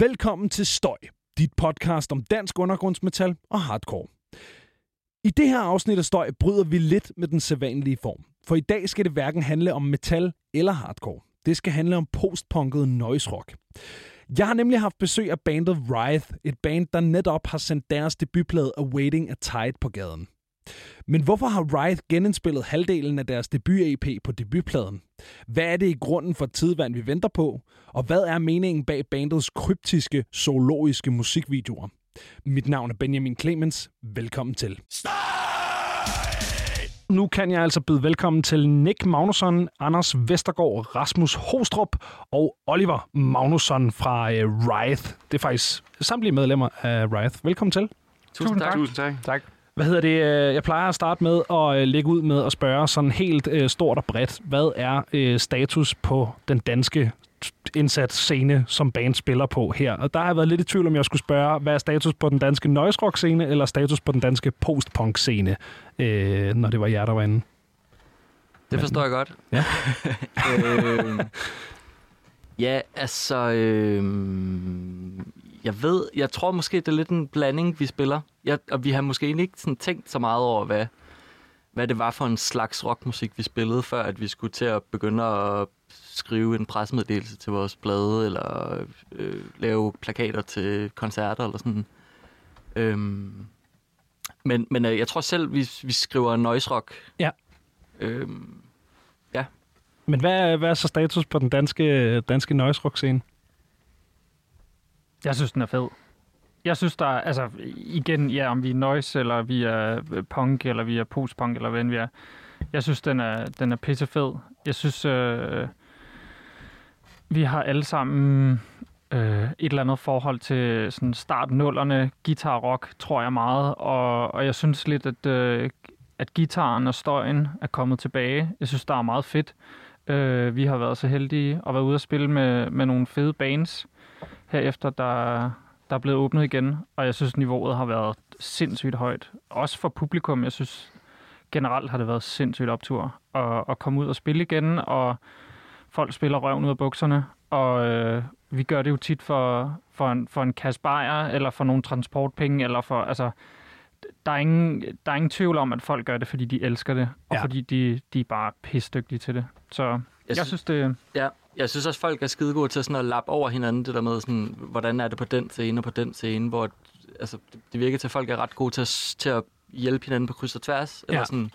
Velkommen til Støj, dit podcast om dansk undergrundsmetal og hardcore. I det her afsnit af Støj bryder vi lidt med den sædvanlige form. For i dag skal det hverken handle om metal eller hardcore. Det skal handle om postpunket noise rock. Jeg har nemlig haft besøg af bandet Wraith, et band, der netop har sendt deres debutplade Awaiting a Tide på gaden. Men hvorfor har Wraith genindspillet halvdelen af deres debut-EP på debutpladen? Hvad er det i grunden for tidvand, vi venter på? Og hvad er meningen bag bandets kryptiske, zoologiske musikvideoer? Mit navn er Benjamin Clemens. Velkommen til. Nu kan jeg altså byde velkommen til Nick Magnusson, Anders Vestergaard, Rasmus Hostrup og Oliver Magnusson fra uh, Wraith. Det er faktisk samtlige medlemmer af Wraith. Velkommen til. Tusind tak. Tusind tak. Tak. Hvad hedder det? øh, Jeg plejer at starte med at øh, lægge ud med at spørge sådan helt øh, stort og bredt. Hvad er status på den danske indsat scene, som band spiller på her? Og der har jeg været lidt i tvivl, om jeg skulle spørge, hvad er status på den danske noise rock scene, eller status på den danske post-punk scene, øh, når det var jer, der var inde. Det forstår jeg godt. Ja. øh, ja, altså... Øh, jeg ved, jeg tror måske, det er lidt en blanding, vi spiller. Jeg, og vi har måske egentlig ikke sådan tænkt så meget over, hvad, hvad det var for en slags rockmusik, vi spillede, før at vi skulle til at begynde at skrive en pressemeddelelse til vores plade, eller øh, lave plakater til koncerter, eller sådan. Øhm, men men øh, jeg tror selv, vi, vi skriver noise rock. Ja. Øhm, Men hvad er, hvad er så status på den danske, danske noise rock scene? Jeg synes, den er fed. Jeg synes, der er, altså igen, ja, om vi er noise, eller vi er øh, punk, eller vi er postpunk, eller hvad end vi er. Jeg synes, den er, den er pisse fed. Jeg synes, øh, vi har alle sammen øh, et eller andet forhold til sådan start nullerne guitar rock, tror jeg meget. Og, og jeg synes lidt, at, øh, at gitaren og støjen er kommet tilbage. Jeg synes, der er meget fedt. Øh, vi har været så heldige at være ude og spille med, med nogle fede bands herefter, der, der er blevet åbnet igen, og jeg synes, niveauet har været sindssygt højt. Også for publikum, jeg synes generelt har det været sindssygt optur at, at komme ud og spille igen, og folk spiller røven ud af bukserne, og øh, vi gør det jo tit for, for, en, for en kasse bajer, eller for nogle transportpenge, eller for, altså, der er, ingen, der er ingen tvivl om, at folk gør det, fordi de elsker det, og Ja. fordi de, de er bare pisdygtige til det. Så jeg, jeg sy- synes, det, Ja, jeg synes også, folk er skide gode til sådan at lappe over hinanden, det der med, sådan, hvordan er det på den scene og på den scene, hvor altså, det- det virker til, at folk er ret gode til at, til at hjælpe hinanden på kryds og tværs. Ja. Eller sådan,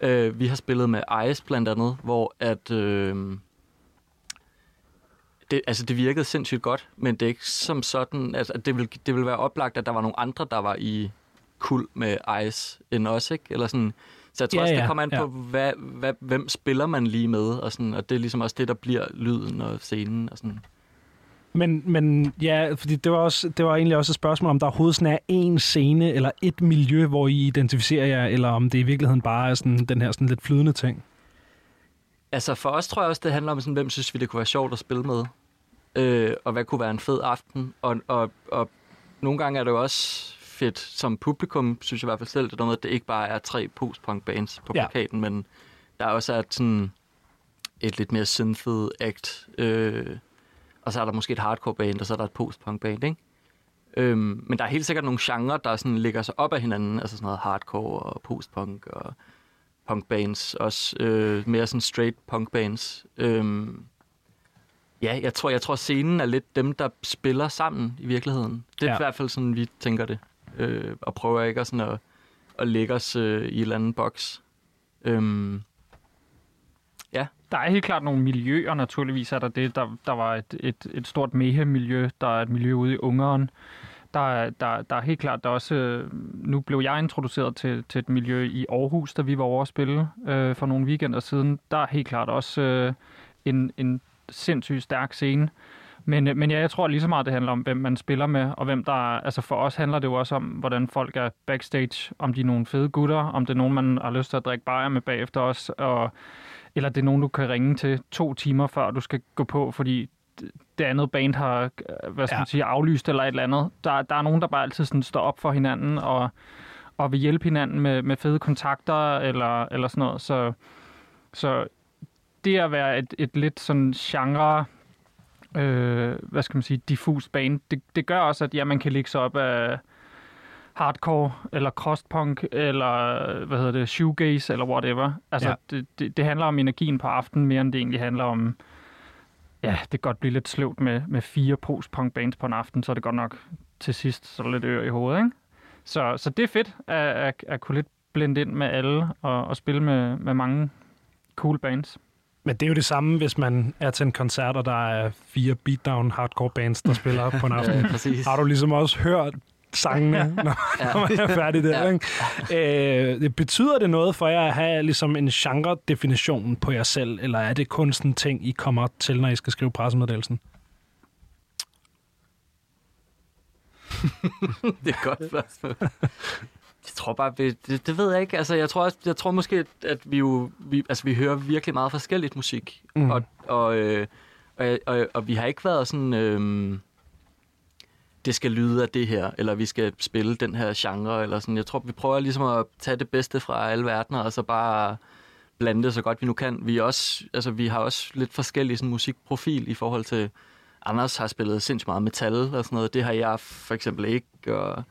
øh, vi har spillet med Ice blandt andet, hvor at, øh, det, altså, det virkede sindssygt godt, men det er ikke som sådan, altså, det, vil, det vil være oplagt, at der var nogle andre, der var i kul med Ice end os, ikke? Eller sådan, så jeg tror Ja, også, det kommer an ja. på, hvad, hvad, hvem spiller man lige med, og, sådan, og det er ligesom også det, der bliver lyden og scenen. Og sådan. Men, men ja, fordi det var, også, det var egentlig også et spørgsmål, om der overhovedet sådan er én scene eller et miljø, hvor I identificerer jer, eller om det i virkeligheden bare er sådan, den her sådan lidt flydende ting. Altså for os tror jeg også, det handler om, sådan, hvem synes vi, det kunne være sjovt at spille med, øh, og hvad kunne være en fed aften. Og, og, og nogle gange er det jo også fedt som publikum, synes jeg i hvert fald selv, det der med, at det ikke bare er tre post-punk bands på Ja. plakaten, men der også er et, sådan et lidt mere synthed act, øh, og så er der måske et hardcore band, og så er der et post-punk band, ikke? Øhm, men der er helt sikkert nogle genrer, der sådan ligger sig op af hinanden, altså sådan noget hardcore og postpunk og punkbands, også øh, mere sådan straight punkbands. Øhm, ja, jeg tror, jeg tror scenen er lidt dem, der spiller sammen i virkeligheden. Det er ja. i hvert fald sådan, vi tænker det. Øh, og prøver ikke at, sådan at, at lægge os øh, i en eller anden boks. Øhm, Der er helt klart nogle miljøer, naturligvis er der det. Der, der var et, et, et stort mehe-miljø, der er et miljø ude i Ungeren. Der, der, der er helt klart, der er også, øh, nu blev jeg introduceret til, til et miljø i Aarhus, da vi var over at spille øh, for nogle weekender siden. Der er helt klart også øh, en, en sindssygt stærk scene. Øh, men ja, jeg tror lige så meget, det handler om, hvem man spiller med, og hvem der er, altså for os handler det jo også om, hvordan folk er backstage, om de er nogle fede gutter, om det er nogen, man har lyst til at drikke bajer med bagefter os, og eller det er nogen, du kan ringe til to timer før du skal gå på, fordi det andet band har øh, hvad skal Ja. ja. man sige, aflyst eller et eller andet. Der, der er nogen, der bare altid sådan står op for hinanden og, og vil hjælpe hinanden med, med fede kontakter eller, eller sådan noget. Så, så det at være et, et lidt sådan genre øh, hvad skal man sige, diffus bane. Det, det gør også, at ja, man kan ligge sig op af hardcore, eller crosspunk, eller hvad hedder det, shoegaze, eller whatever. Altså, Ja. det, det, det handler om energien på aftenen, mere end det egentlig handler om, ja, det kan godt blive lidt sløvt med, med fire post-punk bands på en aften, så er det godt nok til sidst, så er lidt ør i hovedet, ikke? Så, så det er fedt at, at, at kunne lidt blende ind med alle, og, og spille med, med mange cool bands. Men det er jo det samme, hvis man er til en koncert, og der er fire beatdown hardcore bands, der spiller på en aften. Ja. Har du ligesom også hørt sangene, når, Ja. når man er færdig der, Ja. ikke? Øh, det betyder det noget for jer at have ligesom en genre-definition på jer selv, eller er det kun sådan en ting, I kommer til, når I skal skrive pressemeddelelsen? det er godt spørgsmål. Jeg tror bare, det, det ved jeg ikke. Altså, jeg tror, også, jeg tror måske, at vi jo, vi, altså, vi hører virkelig meget forskelligt musik. Mm. Og, og, øh, og, og, og, vi har ikke været sådan, øh, det skal lyde af det her, eller vi skal spille den her genre, eller sådan. Jeg tror, vi prøver ligesom at tage det bedste fra alle verdener, og så bare blande det så godt vi nu kan. Vi, også, altså, vi har også lidt forskellig sådan, musikprofil i forhold til, Anders har spillet sindssygt meget metal og sådan noget. Det har jeg for eksempel ikke, og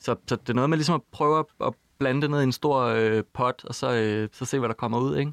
så, så det er noget med ligesom at prøve at, at blande det ned i en stor øh, pot, og så, øh, så se, hvad der kommer ud, ikke?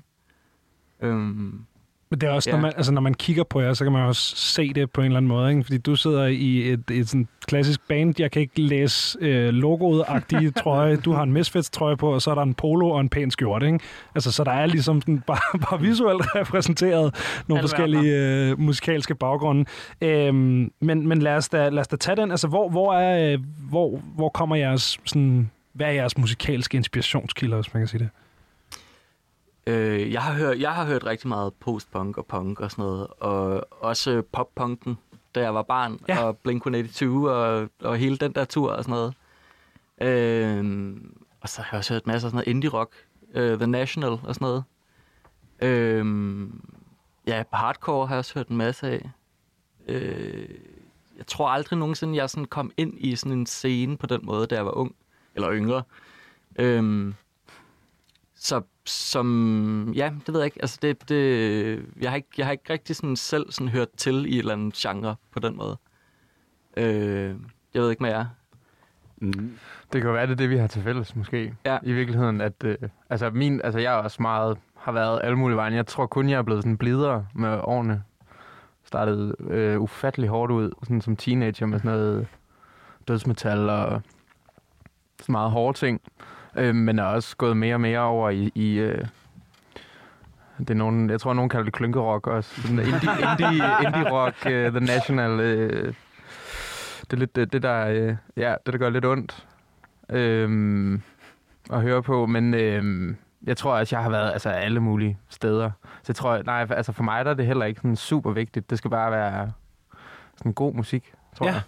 Øhm, men det er også, ja. Når, man, altså, når man kigger på jer, så kan man også se det på en eller anden måde. Ikke? Fordi du sidder i et, et sådan klassisk band. Jeg kan ikke læse øh, logoet-agtige trøje. Du har en Misfits-trøje på, og så er der en polo og en pæn skjorte. Ikke? Altså, så der er ligesom sådan bare, bare visuelt repræsenteret nogle Alle forskellige øh, musikalske baggrunde. Øhm, men men lad, os da, lad os da tage den. Altså, hvor, hvor, er, øh, hvor, hvor kommer jeres... Sådan, hvad er jeres musikalske inspirationskilder, hvis man kan sige det? Øh, jeg, har hørt, jeg har hørt rigtig meget postpunk og punk og sådan noget, og også poppunken, da jeg var barn, Ja. og Blink-182 og, og hele den der tur og sådan noget. Øhm, og så har jeg også hørt masser af sådan noget indie-rock, øh, The National og sådan noget. Øhm, ja, hardcore har jeg også hørt en masse af. Øh, jeg tror aldrig nogensinde, jeg sådan kom ind i sådan en scene på den måde, da jeg var ung, eller yngre. Øhm, så som, ja, det ved jeg ikke. Altså det, det, jeg, har ikke, jeg har ikke rigtig sådan selv sådan hørt til i et eller andet genre på den måde. Øh, jeg ved ikke med jer. Mm. Det kan jo være, det er det, vi har til fælles, måske. Ja. I virkeligheden, at... Øh, altså, min, altså, jeg er også meget... Har været alle mulige vejen. Jeg tror kun, jeg er blevet sådan blidere med årene. Startede øh, ufattelig hårdt ud, sådan som teenager med sådan noget dødsmetal og sådan meget hårde ting. Øh, men er også gået mere og mere over i... i øh, det er nogen, jeg tror, nogen kalder det klynkerock også. Sådan indie, indie, indie rock, uh, The National. Øh, det er lidt det, det der, øh, ja, det, der gør lidt ondt øhm, at høre på, men øhm, jeg tror også, jeg har været altså, alle mulige steder. Så jeg tror, nej, altså for mig der er det heller ikke sådan super vigtigt. Det skal bare være sådan god musik, tror Ja. jeg.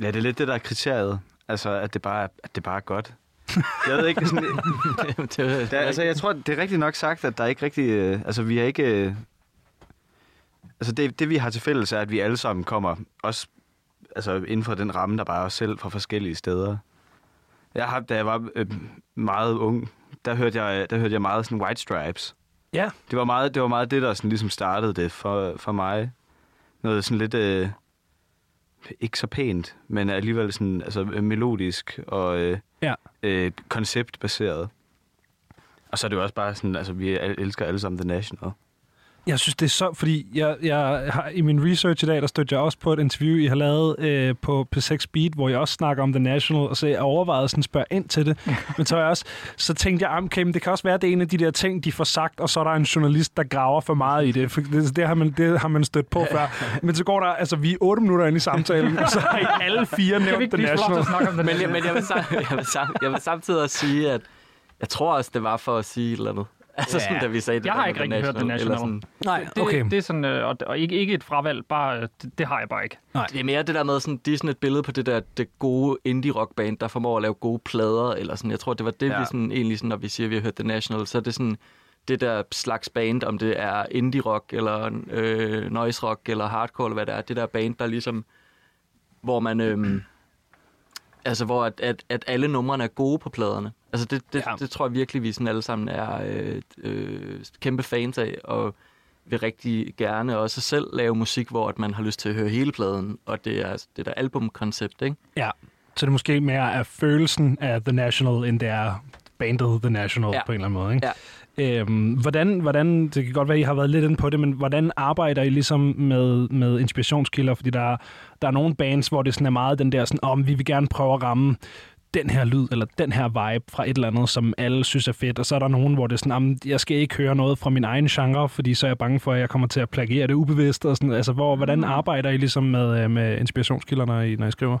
Ja, det er lidt det, der er kriteriet. Altså, at det bare at det bare er godt. Jeg ved ikke, sådan, det, det, der, altså, jeg tror, det er rigtigt nok sagt, at der er ikke rigtig... Øh, altså, vi er ikke... Øh, altså, det, det, vi har til fælles, er, at vi alle sammen kommer også altså, inden for den ramme, der bare er os selv fra forskellige steder. Jeg har, da jeg var øh, meget ung, der hørte jeg, der hørte jeg meget sådan White Stripes. Ja. Det var meget det, var meget det der sådan ligesom startede det for, for mig. Noget sådan lidt... Øh, ikke så pænt, men alligevel sådan altså, melodisk og øh, Ja. øh, konceptbaseret. Og så er det jo også bare sådan, altså vi el- elsker alle sammen The National. Jeg synes, det er så... Fordi jeg, jeg har, i min research i dag, der stødte jeg også på et interview, I har lavet øh, på P6 Beat, hvor jeg også snakker om The National, og så jeg overvejede sådan at spørge ind til det. men så, jeg også, så tænkte jeg, "Ah, okay, men det kan også være, at det er en af de der ting, de får sagt, og så er der en journalist, der graver for meget i det. For det, det, har, man, det har man stødt på før. Men så går der... Altså, vi er otte minutter inde i samtalen, og så har I alle fire Kan vi nævnt The National. at snakke om den men, jeg, men jeg, vil, sam, jeg, vil sam, jeg vil samtidig også sige, at jeg tror også, det var for at sige et eller andet. Altså sådan, da vi sagde det Jeg har ikke rigtig hørt The National. Sådan, Nej, det, okay. det er sådan, øh, og, og ikke, ikke et fravalg, bare, øh, det, det har jeg bare ikke. Det er mere det der med, sådan, de er sådan et billede på det der det gode indie-rock-band, der formår at lave gode plader, eller sådan. Jeg tror, det var det, ja. Ja. vi sådan, egentlig, sådan, når vi siger, at vi har hørt The National, så er det sådan det der slags band, om det er indie-rock, eller øh, noise-rock, eller hardcore, eller hvad det er. Det der band, der ligesom, hvor man... Øh, altså, hvor at, at, at alle numrene er gode på pladerne. Altså, det, det, Ja. det tror jeg virkelig, vi sådan alle sammen er øh, øh, kæmpe fans af, og vil rigtig gerne også selv lave musik, hvor at man har lyst til at høre hele pladen, og det er det der albumkoncept, ikke? Ja. Så det er måske mere af følelsen af The National, end det er bandet The National ja. På en eller anden måde. Ikke? Ja. Øhm, hvordan, hvordan, det kan godt være, I har været lidt inde på det, men hvordan arbejder I ligesom med, med inspirationskilder? Fordi der, er- der er nogle bands, hvor det sådan er meget den der, sådan, om vi vil gerne prøve at ramme den her lyd, eller den her vibe fra et eller andet, som alle synes er fedt. Og så er der nogen, hvor det er sådan, "Jamen, jeg skal ikke høre noget fra min egen genre, fordi så er jeg bange for, at jeg kommer til at plagiere det ubevidst. Og sådan. Altså, hvor, hvordan arbejder I ligesom med, øh, med inspirationskilder, når I, når I skriver?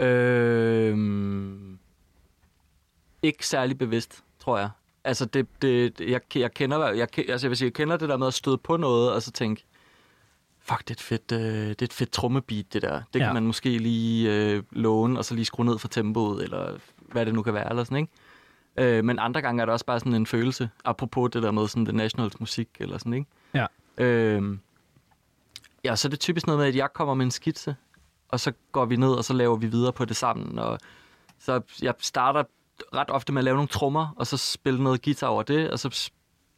Øhm, ikke særlig bevidst, tror jeg. Altså, det, det, jeg, jeg, kender, jeg, altså jeg, vil sige, jeg kender det der med at støde på noget, og så tænke, fuck, det er et fedt, øh, det er et fedt trommebeat, det der. Det Ja. kan man måske lige øh, låne, og så lige skrue ned for tempoet, eller hvad det nu kan være, eller sådan, ikke? Øh, men andre gange er det også bare sådan en følelse, apropos det der med sådan The Nationals musik, eller sådan, ikke? Ja. Øh, ja, så er det typisk noget med, at jeg kommer med en skitse, og så går vi ned, og så laver vi videre på det sammen, og så jeg starter ret ofte med at lave nogle trommer, og så spille noget guitar over det, og så,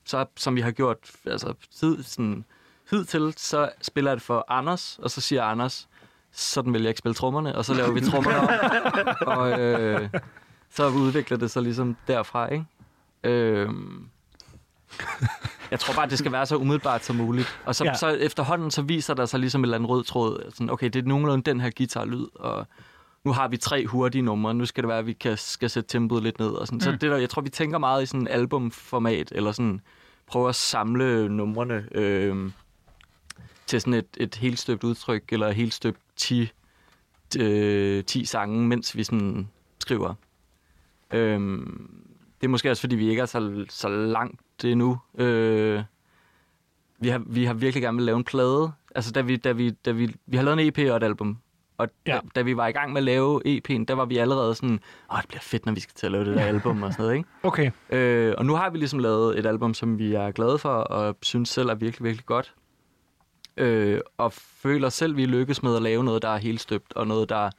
så som vi har gjort altså, tid, sådan, hidtil, så spiller jeg det for Anders, og så siger Anders, sådan vil jeg ikke spille trommerne, og så laver vi trommerne om, og øh, så udvikler det sig ligesom derfra, ikke? Øh, jeg tror bare, det skal være så umiddelbart som muligt. Og så, Ja. så efterhånden, så viser der sig ligesom en eller anden rød tråd. Sådan, okay, det er nogenlunde den her guitarlyd, og nu har vi tre hurtige numre, nu skal det være, at vi kan, skal sætte tempoet lidt ned. Og sådan. Mm. Så det der, jeg tror, vi tænker meget i sådan albumformat, eller sådan prøver at samle numrene øh, til sådan et, et helt støbt udtryk, eller helt støbt 10, øh, 10 sange, mens vi sådan skriver. Øh, det er måske også, fordi vi ikke er så, så langt endnu. Øh, vi, har, vi har virkelig gerne vil lave en plade. Altså, da vi, da vi, da vi, vi har lavet en EP og et album. Og ja. da, da vi var i gang med at lave EP'en, der var vi allerede sådan, åh, det bliver fedt, når vi skal til at lave det der album og sådan noget, ikke? Okay. Øh, og nu har vi ligesom lavet et album, som vi er glade for, og synes selv er virkelig, virkelig godt. Øh, og føler selv, vi lykkes med at lave noget, der er helt støbt, og noget, der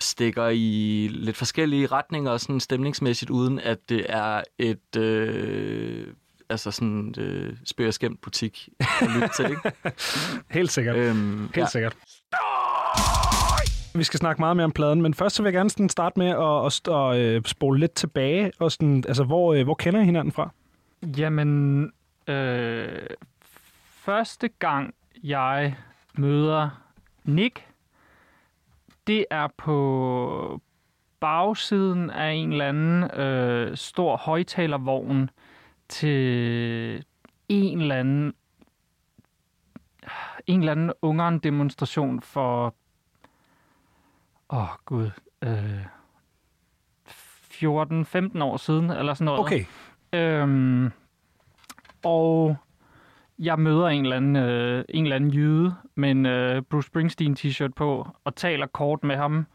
stikker i lidt forskellige retninger, sådan stemningsmæssigt, uden at det er et... Øh, altså sådan øh, spøg og skæmt butik at lytte til, ikke? Helt sikkert. øhm, Helt ja. sikkert. Vi skal snakke meget mere om pladen, men først så vil jeg gerne sådan starte med at, at, at, at spole lidt tilbage. Og sådan, altså, hvor, øh, hvor kender I hinanden fra? Jamen, øh, første gang jeg møder Nick, det er på bagsiden af en eller anden øh, stor højtalervogn til en eller anden en eller anden ungeren demonstration for åh oh, gud øh, 14-15 år siden eller sådan noget. Okay. Øhm, og jeg møder en eller anden, øh, en eller anden jyde med en øh, Bruce Springsteen t-shirt på, og taler kort med ham.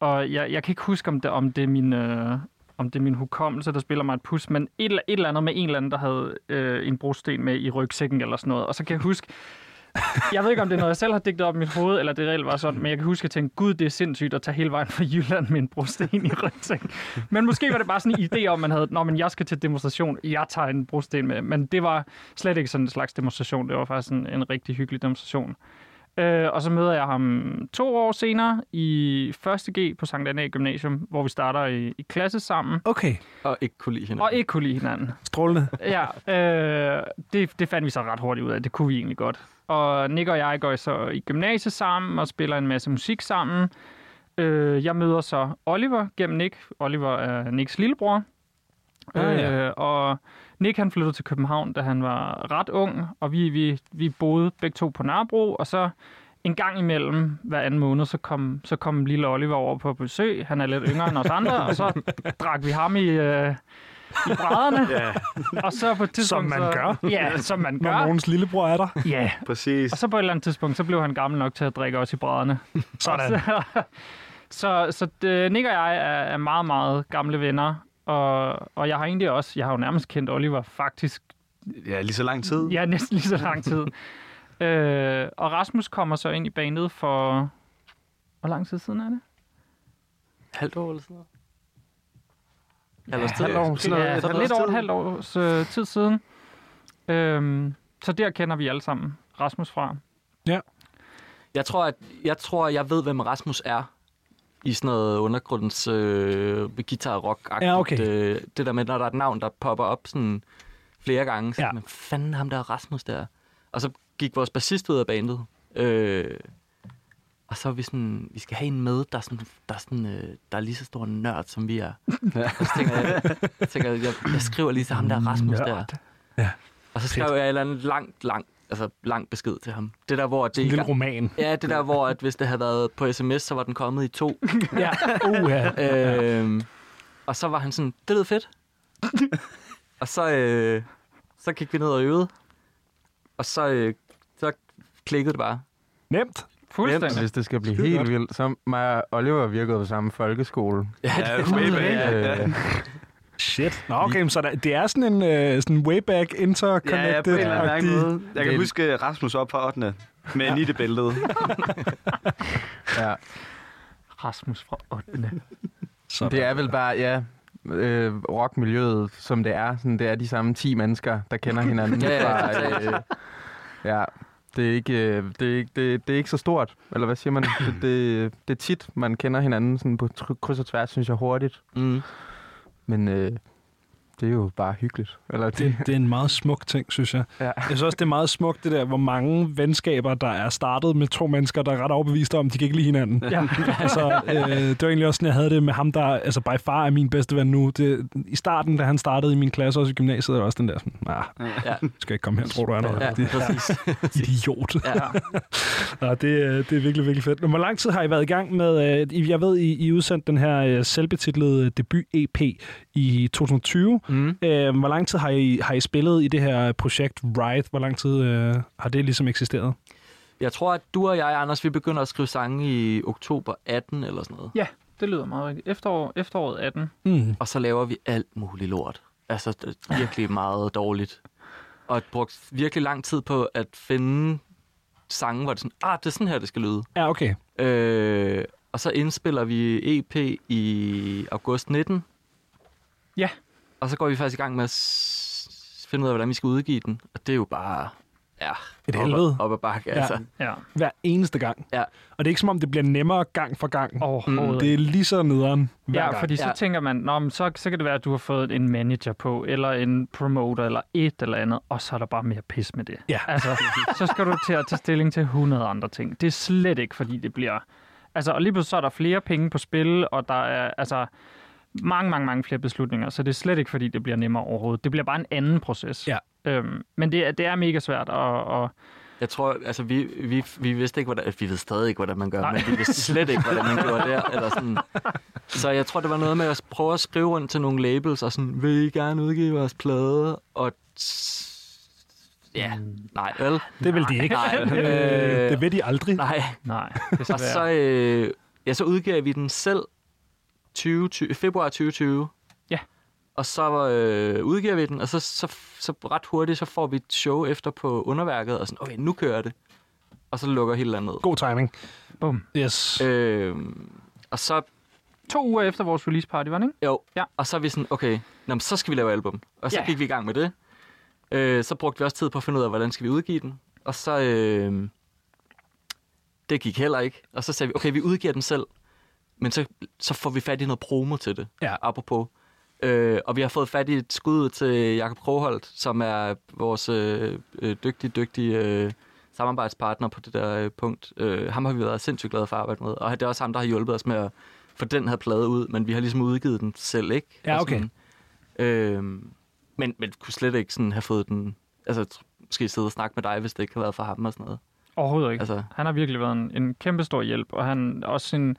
Og jeg, jeg kan ikke huske, om det, om det er min... Øh, om det er min hukommelse, der spiller mig et pus, men et, eller- et eller andet med en eller anden, der havde øh, en brosten med i rygsækken eller sådan noget. Og så kan jeg huske, jeg ved ikke, om det er noget, jeg selv har digtet op i mit hoved, eller det reelt var sådan, men jeg kan huske, at jeg tænkte, gud, det er sindssygt at tage hele vejen fra Jylland med en brosten i rygsækken. Men måske var det bare sådan en idé om, man havde, når men jeg skal til demonstration, jeg tager en brosten med. Men det var slet ikke sådan en slags demonstration. Det var faktisk en, en rigtig hyggelig demonstration. Øh, og så møder jeg ham to år senere i 1. G på Sankt Anna Gymnasium, hvor vi starter i, i klasse sammen, Okay. Og ikke kunne lide hinanden. og ikke kunne lide hinanden. Strålende. Ja, øh, det, det fandt vi så ret hurtigt ud af. Det kunne vi egentlig godt. Og Nick og jeg går så i gymnasiet sammen og spiller en masse musik sammen. Øh, jeg møder så Oliver gennem Nick. Oliver er Nicks lillebror. Ah, ja. øh, og Nick han flyttede til København, da han var ret ung, og vi, vi, vi boede begge to på Nørrebro, og så en gang imellem hver anden måned, så kom, så kom lille Oliver over på besøg. Han er lidt yngre end os andre, og så drak vi ham i, øh, i brædderne. Ja, Og så på et tidspunkt... man så, gør. Ja, som man Når gør. nogens lillebror er der. Ja, præcis. og så på et eller andet tidspunkt, så blev han gammel nok til at drikke også i brædderne. Sådan. Så, så, så det, Nick og jeg er, er meget, meget gamle venner. Og, og jeg har egentlig også, jeg har jo nærmest kendt Oliver faktisk, Ja, lige så lang tid. ja, næsten lige så lang tid. øh, og Rasmus kommer så ind i bandet for, hvor lang tid siden er det? Halvt år eller sådan noget? Halvt års tid? halvt år, Sådan noget- ja, sådan lidt over et tid. halvt års øh, tid siden. Øhm, så der kender vi alle sammen Rasmus fra. Jeg tror, at jeg, tror, jeg ved, hvem Rasmus er i sådan noget undergrundens øh, guitar rock Ja, okay. øh, Det der med, når der er et navn, der popper op sådan flere gange. Så Ja. ja. man, fanden ham der er Rasmus der. Og så gik vores bassist ud af bandet. Øh, og så er vi sådan, vi skal have en med, der er, sådan, der er, sådan, øh, der er lige så stor en nørd, som vi er. og så tænker jeg, jeg, tænker, jeg, jeg skriver lige til ham der Rasmus der. Nørd. Ja. Og så skrev jeg et eller andet langt, langt, altså lang besked til ham. Det der, hvor det En lille roman. Ja, det der, hvor at hvis det havde været på sms, så var den kommet i to. Ja. Uh, ja. øhm, og så var han sådan, det lød fedt. og så, øh, så gik vi ned og øvede. Og så, øh, så klikkede det bare. Nemt. Fuldstændig. Hvis det skal blive Skide helt godt. vildt, så mig og Oliver virkede på samme folkeskole. Ja, Ja, det, way back. Ja, ja. Øh, Shit. Nå, okay, så der, det er sådan en øh, sådan way back interconnected. Ja, ja, på en eller anden måde. Jeg kan Det- huske Rasmus op fra 8. med en nittebæltet. ja. Rasmus fra 8. Sådan. Det er vel bare, ja, øh, rockmiljøet, som det er. Sådan, det er de samme 10 mennesker, der kender hinanden. Ja, ja, fra, øh, ja, det er, ikke, øh, det, er ikke, det, det er ikke så stort, eller hvad siger man? Det, det, det er tit, man kender hinanden sådan på kryds og tværs, synes jeg, hurtigt. mm. Men øh, det er jo bare hyggeligt. Eller det, det, det er en meget smuk ting, synes jeg. Ja. Jeg synes også, det er meget smukt, det der, hvor mange venskaber, der er startet med to mennesker, der er ret overbeviste om, de kan ikke lide hinanden. Ja. altså, øh, det var egentlig også sådan, jeg havde det med ham, der altså by far er min bedste ven nu. Det, I starten, da han startede i min klasse, også i gymnasiet, var også den der sådan, nah, Ja, skal ikke komme her, tror du er noget. ja, Det- præcis. Idiot. Ja. Ja, det, øh, det er virkelig, virkelig fedt. Hvor lang tid har I været i gang med, øh, jeg ved, I, I udsendte den her øh, selvbetitlede debut-EP i 2020. Mm. Øh, hvor lang tid har I, har I spillet i det her projekt Ride? Hvor lang tid øh, har det ligesom eksisteret? Jeg tror, at du og jeg, Anders, vi begynder at skrive sange i oktober 18 eller sådan noget. Ja, det lyder meget rigtigt. Efterår, efteråret 18. Mm. Og så laver vi alt muligt lort. Altså det er virkelig meget dårligt. Og brugt virkelig lang tid på at finde sange, hvor det er sådan, ah, det er sådan her, det skal lyde. Ja, okay. Øh, og så indspiller vi EP i august 19. Ja. Og så går vi faktisk i gang med at s- finde ud af, hvordan vi skal udgive den. Og det er jo bare... Ja, Et op- helvede. Op ad bakke, Ja. altså. Ja, Hver eneste gang. Ja. Og det er ikke som om, det bliver nemmere gang for gang. overhovedet. Det er lige så nederen hver Ja, gang. fordi så Ja. tænker man, Nå, men så, så kan det være, at du har fået en manager på, eller en promoter, eller et eller andet, og så er der bare mere pis med det. Ja. Altså, så skal du til at tage stilling til 100 andre ting. Det er slet ikke, fordi det bliver... Altså, og lige pludselig så er der flere penge på spil, og der er altså mange, mange, mange flere beslutninger, så det er slet ikke, fordi det bliver nemmere overhovedet. Det bliver bare en anden proces. Ja. Øhm, men det, er- det er mega svært, og, og Jeg tror, altså vi, vi, vi vidste ikke, hvordan, vi ved stadig ikke, hvordan man gør, Nej. Men vi vidste slet ikke, hvordan man gjorde der. Eller sådan. Så jeg tror, det var noget med at prøve at skrive rundt til nogle labels, og sådan, vil I gerne udgive vores plade? Og ja, nej, vel? Det vil de ikke. Nej, Øh, det vil de aldrig. Nej. nej, Og desværre. så, øh, ja, så udgav vi den selv 2020, februar 2020. Ja. Og så øh, udgiver vi den, og så, så, så ret hurtigt, så får vi et show efter på underværket, og sådan, okay, nu kører det. Og så lukker hele landet. God timing. Bum. Yes. Øh, og så, To uger efter vores release party, var det ikke? jo, Ja. og så er vi sådan, okay, nå, så skal vi lave album. Og så Ja. gik vi i gang med det. Øh, så brugte vi også tid på at finde ud af, hvordan skal vi udgive den. Og så, øh, det gik heller ikke. Og så sagde vi, okay, vi udgiver den selv, men så, så får vi fat i noget promo til det, Ja. apropos. Øh, og vi har fået fat i et skud til Jakob Kroholt, som er vores øh, øh, dygtige, dygtige øh, samarbejdspartner på det der øh, punkt. Øh, ham har vi været sindssygt glade for at arbejde med, og det er også ham, der har hjulpet os med at få den her plade ud, men vi har ligesom udgivet den selv, ikke? Ja, Og okay. Sådan, øh, men, men kunne slet ikke sådan have fået den... Altså, måske sidde og snakke med dig, hvis det ikke havde været for ham og sådan noget. Overhovedet ikke. Altså, Han har virkelig været en, en kæmpe stor hjælp, og han også en,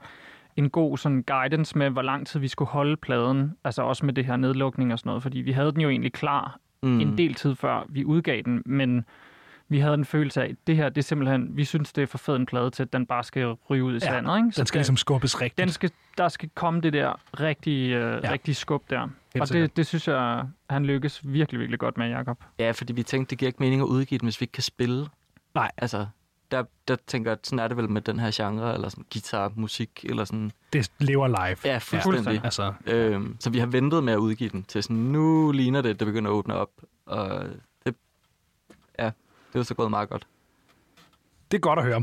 en god sådan guidance med, hvor lang tid vi skulle holde pladen, altså også med det her nedlukning og sådan noget, fordi vi havde den jo egentlig klar mm, en del tid før vi udgav den, men vi havde en følelse af, at det her, det er simpelthen, vi synes, det er for fed en plade til, at den bare skal ryge ud i Ja, sandet. Ikke? Så Den skal der- ligesom skubbes rigtigt. den skal, der skal komme det der rigtige, øh, Ja. rigtige skub der. og sikkert. det, det synes jeg, han lykkes virkelig, virkelig godt med, Jacob. Ja, fordi vi tænkte, det giver ikke mening at udgive den, hvis vi ikke kan spille. Nej. Altså, der, der tænker jeg, sådan er det vel med den her genre, eller sådan guitar, musik, eller sådan. Det lever live. Ja, fuldstændig. fuldstændig. Altså, Øhm, så vi har ventet med at udgive den, til sådan, nu ligner det, det begynder at åbne op. Og det, det var så gået meget godt. Det er godt at høre.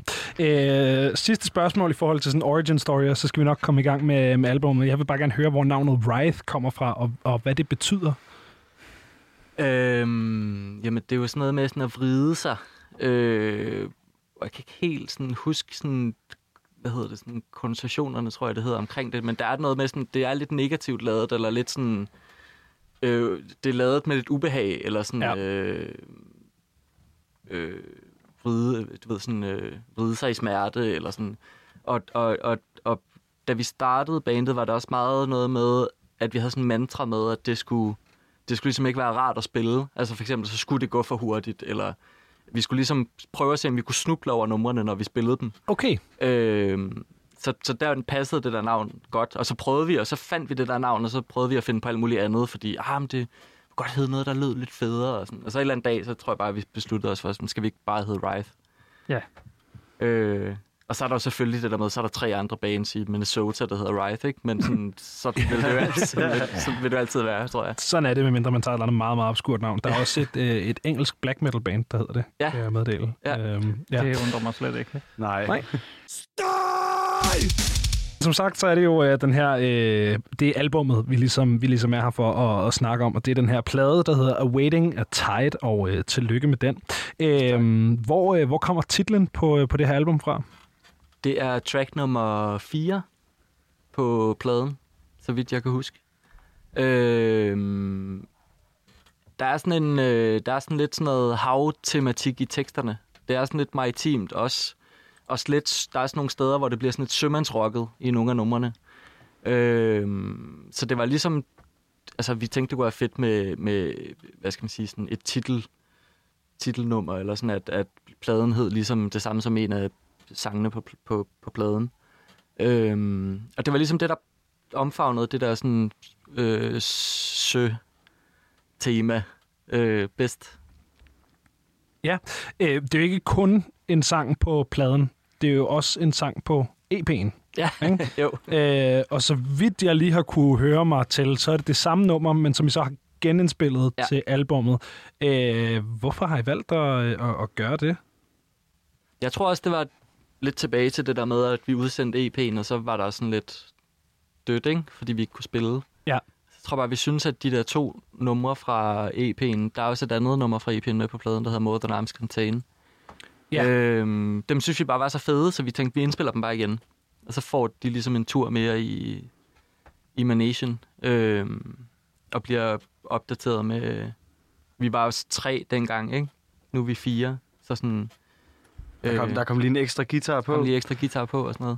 Øh, sidste spørgsmål i forhold til sådan origin story, og så skal vi nok komme i gang med, med albumet. Jeg vil bare gerne høre, hvor navnet Wraith kommer fra, og, og hvad det betyder. Øhm, jamen, det er jo sådan noget med sådan at vride sig. Øh, og jeg kan ikke helt sådan huske sådan, hvad hedder det, sådan konversationerne, tror jeg, det hedder omkring det, men der er noget med sådan, det er lidt negativt lavet, eller lidt sådan, øh, det er lavet med lidt ubehag, eller sådan, Ja. ja. øh, øh, vride, du ved, sådan, øh, vride sig i smerte, eller sådan. Og, og, og, og da vi startede bandet, var der også meget noget med, at vi havde sådan en mantra med, at det skulle, det skulle ligesom ikke være rart at spille. Altså for eksempel, så skulle det gå for hurtigt, eller vi skulle ligesom prøve at se, om vi kunne snuble over numrene, når vi spillede dem. Okay. Øh, så, så der passede det der navn godt. Og så prøvede vi, og så fandt vi det der navn, og så prøvede vi at finde på alt muligt andet, fordi ah, men det kunne godt hedde noget, der lød lidt federe. Og, sådan. og så en eller anden dag, så tror jeg bare, at vi besluttede os for, at skal vi ikke bare hedde Rife? Ja. Øh, og så er der jo selvfølgelig det der med, så er der tre andre bands i Minnesota, der hedder Rife, ikke? Men sådan, så vil det jo altid, så vil det altid være, tror jeg. Sådan er det, medmindre man tager et eller andet meget, meget obskurt navn. Der er også et, øh, et engelsk black metal band, der hedder det, Ja. kan jeg meddele. Ja. Øhm, Ja. Det undrer mig slet ikke. Nej. Nej. Som sagt, så er det jo øh, den her, øh, det er albummet, vi ligesom, vi ligesom er her for at, at snakke om, og det er den her plade, der hedder Awaiting a Tide, og øh, tillykke med den. Øh, hvor, øh, hvor kommer titlen på, øh, på det her album fra? Det er track nummer 4 på pladen, så vidt jeg kan huske. Øh, der er sådan en, øh, der er sådan lidt sådan noget hav-tematik i teksterne. Det er sådan lidt maritimt også. Og lidt, der er sådan nogle steder, hvor det bliver sådan lidt sømandsrocket i nogle af numrene. Øh, så det var ligesom, altså vi tænkte, det kunne være fedt med, med hvad skal man sige, sådan et titel, titelnummer, eller sådan, at, at pladen hed ligesom det samme som en af sangene på, på, på pladen. Øhm, og det var ligesom det, der omfavnede det der sådan øh, sø-tema øh, bedst. Øh, det er jo ikke kun en sang på pladen, det er jo også en sang på EP'en. Ja, Ikke? jo. Øh, og så vidt jeg lige har kunne høre mig til, så er det det samme nummer, men som I så har genindspillet ja. Ja. til albummet. Øh, hvorfor har I valgt at, at, at gøre det? Jeg tror også, det var lidt tilbage til det der med, at vi udsendte EP'en, og så var der sådan lidt dødt, ikke? fordi vi ikke kunne spille. Ja. Jeg tror bare, vi synes, at de der to numre fra EP'en, der er også et andet nummer fra EP'en med på pladen, der hedder More Than Arms Contain. Ja. Øhm, dem synes vi bare var så fede, så vi tænkte, vi indspiller dem bare igen. Og så får de ligesom en tur mere i, i Manation. Øhm, og bliver opdateret med... Vi var også tre dengang, ikke? Nu er vi fire. Så sådan... Der kom, der kom lige en ekstra guitar på. kom lige ekstra guitar på og sådan noget.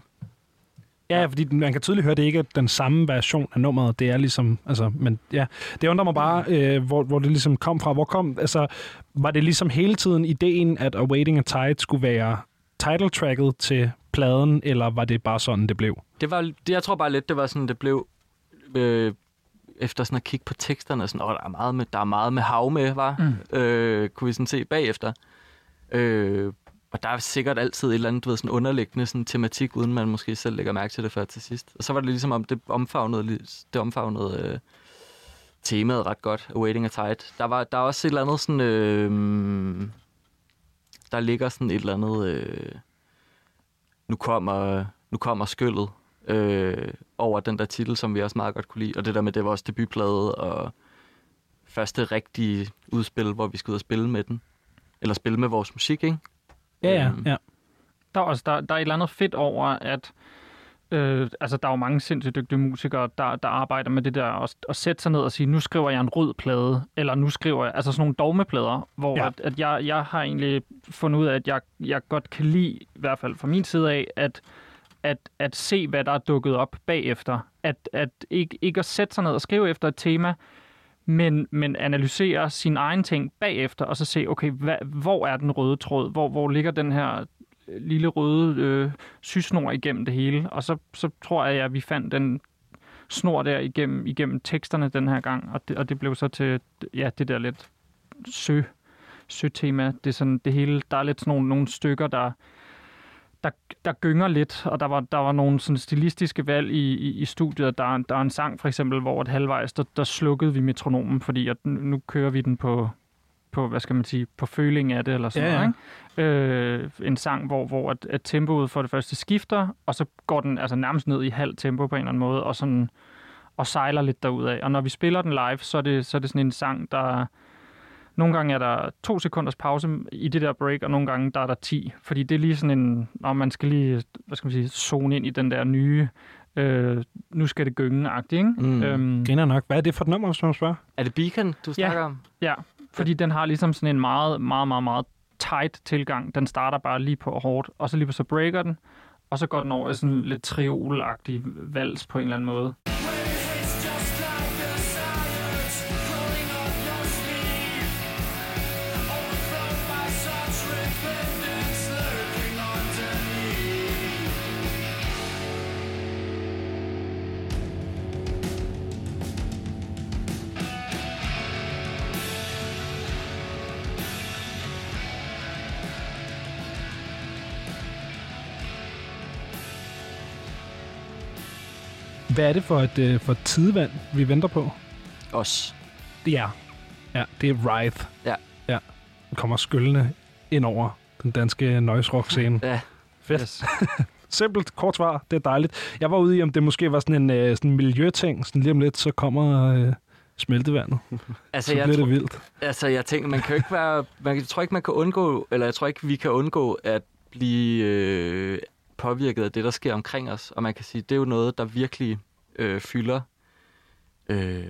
Ja, fordi man kan tydeligt høre, at det ikke er den samme version af nummeret. Det er ligesom, altså, men ja, det undrer mig bare, øh, hvor, hvor det ligesom kom fra. Hvor kom, altså, var det ligesom hele tiden ideen, at Awaiting a Tide skulle være title tracket til pladen, eller var det bare sådan, det blev? Det var, det, jeg tror bare lidt, det var sådan, det blev... Øh, efter sådan at kigge på teksterne, sådan, åh, der er meget med, der er meget med hav med, var, mm. øh, kunne vi sådan se bagefter. Øh, og der er sikkert altid et eller andet, du ved, sådan underliggende sådan tematik, uden man måske selv lægger mærke til det før til sidst. Og så var det ligesom om, det omfavnede, det omfavnede øh, temaet ret godt, Awaiting a Tide. Der var der er også et eller andet sådan, øh, der ligger sådan et eller andet, øh, nu kommer, nu kommer skyllet øh, over den der titel, som vi også meget godt kunne lide. Og det der med, det var også debutplade og første rigtige udspil, hvor vi skulle ud og spille med den. Eller spille med vores musik, ikke? Ja, ja, Øhm, ja. Der er, også, der, der er et eller andet fedt over, at øh, altså, der er jo mange sindssygt dygtige musikere, der, der arbejder med det der, og, og sætte sig ned og sige, nu skriver jeg en rød plade, eller nu skriver jeg, altså sådan nogle dogmeplader, hvor Ja. ja. at, at jeg, jeg har egentlig fundet ud af, at jeg, jeg godt kan lide, i hvert fald fra min side af, at at, at se, hvad der er dukket op bagefter. At, at ikke, ikke at sætte sig ned og skrive efter et tema, men, men analysere sin egen ting bagefter, og så se, okay, hvad, hvor er den røde tråd? Hvor, hvor ligger den her øh, lille røde øh, sysnor igennem det hele? Og så, så tror jeg, at vi fandt den snor der igennem, igennem teksterne den her gang, og det, og det blev så til ja, det der lidt sø, søtema. Det er sådan det hele, der er lidt sådan nogle, nogle stykker, der, der, der gynger lidt, og der var, der var nogle sådan stilistiske valg i, i, i studiet. Der, er- der er en sang for eksempel, hvor et halvvejs, der, der slukkede vi metronomen, fordi at nu, kører vi den på, på, hvad skal man sige, på føling af det, eller sådan Ja, noget, ikke? Øh, en sang, hvor, hvor at, at tempoet for det første skifter, og så går den altså nærmest ned i halv tempo på en eller anden måde, og sådan og sejler lidt derudad. Og når vi spiller den live, så er det, så er det sådan en sang, der... Nogle gange er der to sekunders pause i det der break, og nogle gange der er der 10. Fordi det er lige sådan en... Når man skal lige, hvad skal man sige, zone ind i den der nye... Øh, nu skal det gynge-agtigt, ikke? Mm. Øhm, Griner nok. Hvad er det for et nummer, man spørger? Er det Beacon, du snakker om? Ja, fordi den har ligesom sådan en meget, meget, meget, meget tight tilgang. Den starter bare lige på hårdt, og så lige på så breaker den, og så går den over i sådan lidt triolagtig vals på en eller anden måde. Hvad er det for et, øh, for et tidevand, vi venter på? Os. Det er. Ja, det er Wraith. Ja. Ja. Den kommer skyllende ind over den danske noise rock scene. Ja. Fedt. Yes. Simpelt, kort svar. Det er dejligt. Jeg var ude i, om det måske var sådan en øh, sådan en miljøting. Sådan lige om lidt, så kommer øh, smeltevandet. Altså, Så jeg, bliver tro, det vildt. altså, jeg tænker, man kan ikke være... Man, jeg tror ikke, man kan undgå... Eller jeg tror ikke, vi kan undgå at blive øh, påvirket af det, der sker omkring os. Og man kan sige, det er jo noget, der virkelig øh, fylder øh,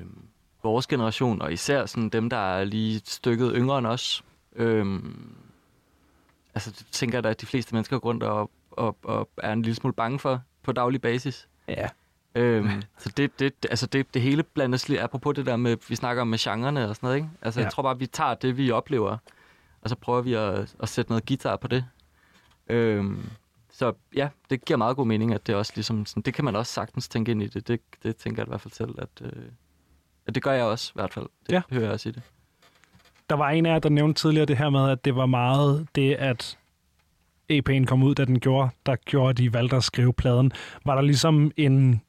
vores generation, og især sådan dem, der er lige stykket yngre end os. Øh, altså, det tænker jeg da, at de fleste mennesker går rundt og, og, og er en lille smule bange for på daglig basis. Ja. Øhm, så det, det, altså det, det hele blandes lige, apropos det der med, vi snakker om med genrerne og sådan noget, ikke? Altså. Ja. jeg tror bare, vi tager det, vi oplever, og så prøver vi at, at sætte noget guitar på det. Øhm, så ja, det giver meget god mening, at det også ligesom, sådan, det kan man også sagtens tænke ind i det. Det, det tænker jeg i hvert fald selv, at, øh, at det gør jeg også i hvert fald. Det Ja. hører jeg også i det. Der var en af jer, der nævnte tidligere det her med, at det var meget det, at EP'en kom ud, da den gjorde, der gjorde, at de valgte at skrive pladen. Var der ligesom en,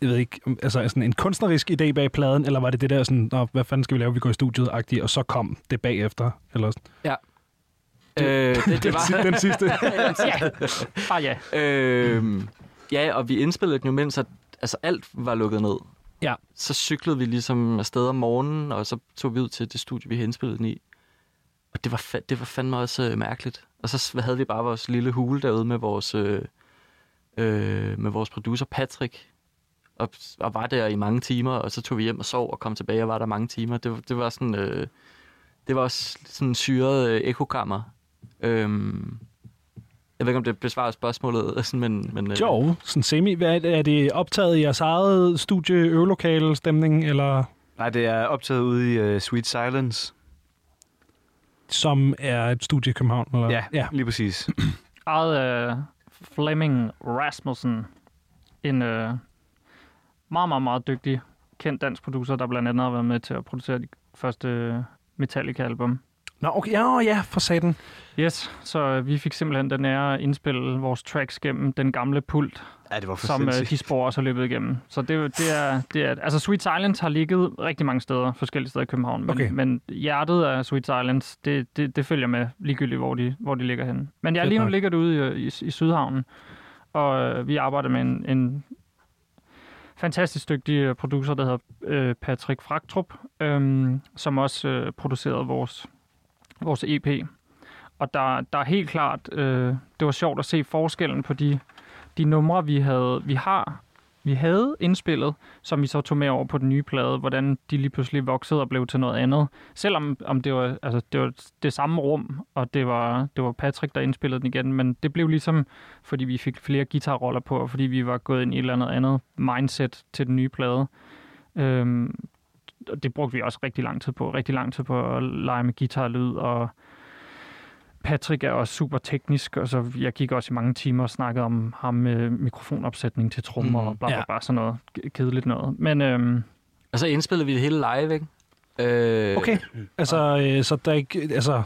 jeg ved ikke, altså sådan en kunstnerisk idé bag pladen, eller var det det der sådan, Nå, hvad fanden skal vi lave, vi går i studiet-agtigt, og så kom det bagefter? Eller sådan. Det, øh, det, det var, den sidste. ja, bare ja. Øhm, ja, og vi indspillede den jo, mens at, altså, alt var lukket ned. Ja. Så cyklede vi ligesom afsted om morgenen, og så tog vi ud til det studie, vi havde indspillet den i. Og det var, fa- det var fandme også øh, mærkeligt. Og så havde vi bare vores lille hule derude med vores, øh, øh, med vores producer Patrick. Og, og var der i mange timer, og så tog vi hjem og sov og kom tilbage og var der mange timer. Det, var- det var sådan... Øh, det var også sådan en syret øh, ekokammer. Øhm, jeg ved ikke, om det besvarer spørgsmålet, sådan, men... men øh, Jo, sådan semi. Hvad er det, er det optaget i jeres eget studie, øvelokale stemning, eller Nej, det er optaget ude i uh, Sweet Silence. som er et studie i København? Eller? Ja, ja. lige præcis. Ejet af Flemming Rasmussen, en øh, meget, meget, meget dygtig, kendt dansk producer, der blandt andet har været med til at producere de første Metallica-album. Nå, okay. Ja, ja, for satan. Yes, så øh, vi fik simpelthen den ære at indspille vores tracks gennem den gamle pult, Ja, det var for som øh, sindssygt. de spor også har løbet igennem. Så det, det, er, det er... Altså, Sweet Silence har ligget rigtig mange steder, forskellige steder i København. Men, Okay. men hjertet af Sweet Silence, det, det, det følger med ligegyldigt, hvor de, hvor de ligger henne. Men ja, lige nu ligger det ude i, i, i Sydhavnen, og øh, vi arbejder med en, en fantastisk dygtig øh, producer, der hedder øh, Patrick Fragtrup, øh, som også øh, producerede vores, vores EP. Og der, der er helt klart, øh, det var sjovt at se forskellen på de, de numre, vi havde, vi har, vi havde indspillet, som vi så tog med over på den nye plade, hvordan de lige pludselig voksede og blev til noget andet. Selvom om det var, altså, det var det samme rum, og det var, det var Patrick, der indspillede den igen, men det blev ligesom, fordi vi fik flere guitarroller på, og fordi vi var gået ind i et eller andet andet mindset til den nye plade. Øhm, og det brugte vi også rigtig lang tid på. Rigtig lang tid på at lege med guitarlyd, og Patrick er også super teknisk, og så jeg gik også i mange timer og snakkede om ham med mikrofonopsætning til trommer Mhm. og bla bla Ja. bla, sådan noget ke- kedeligt noget. Men øhm, Og så indspillede vi det hele live, ikke? Øh, Okay. Altså, øh, så, der er ikke, altså,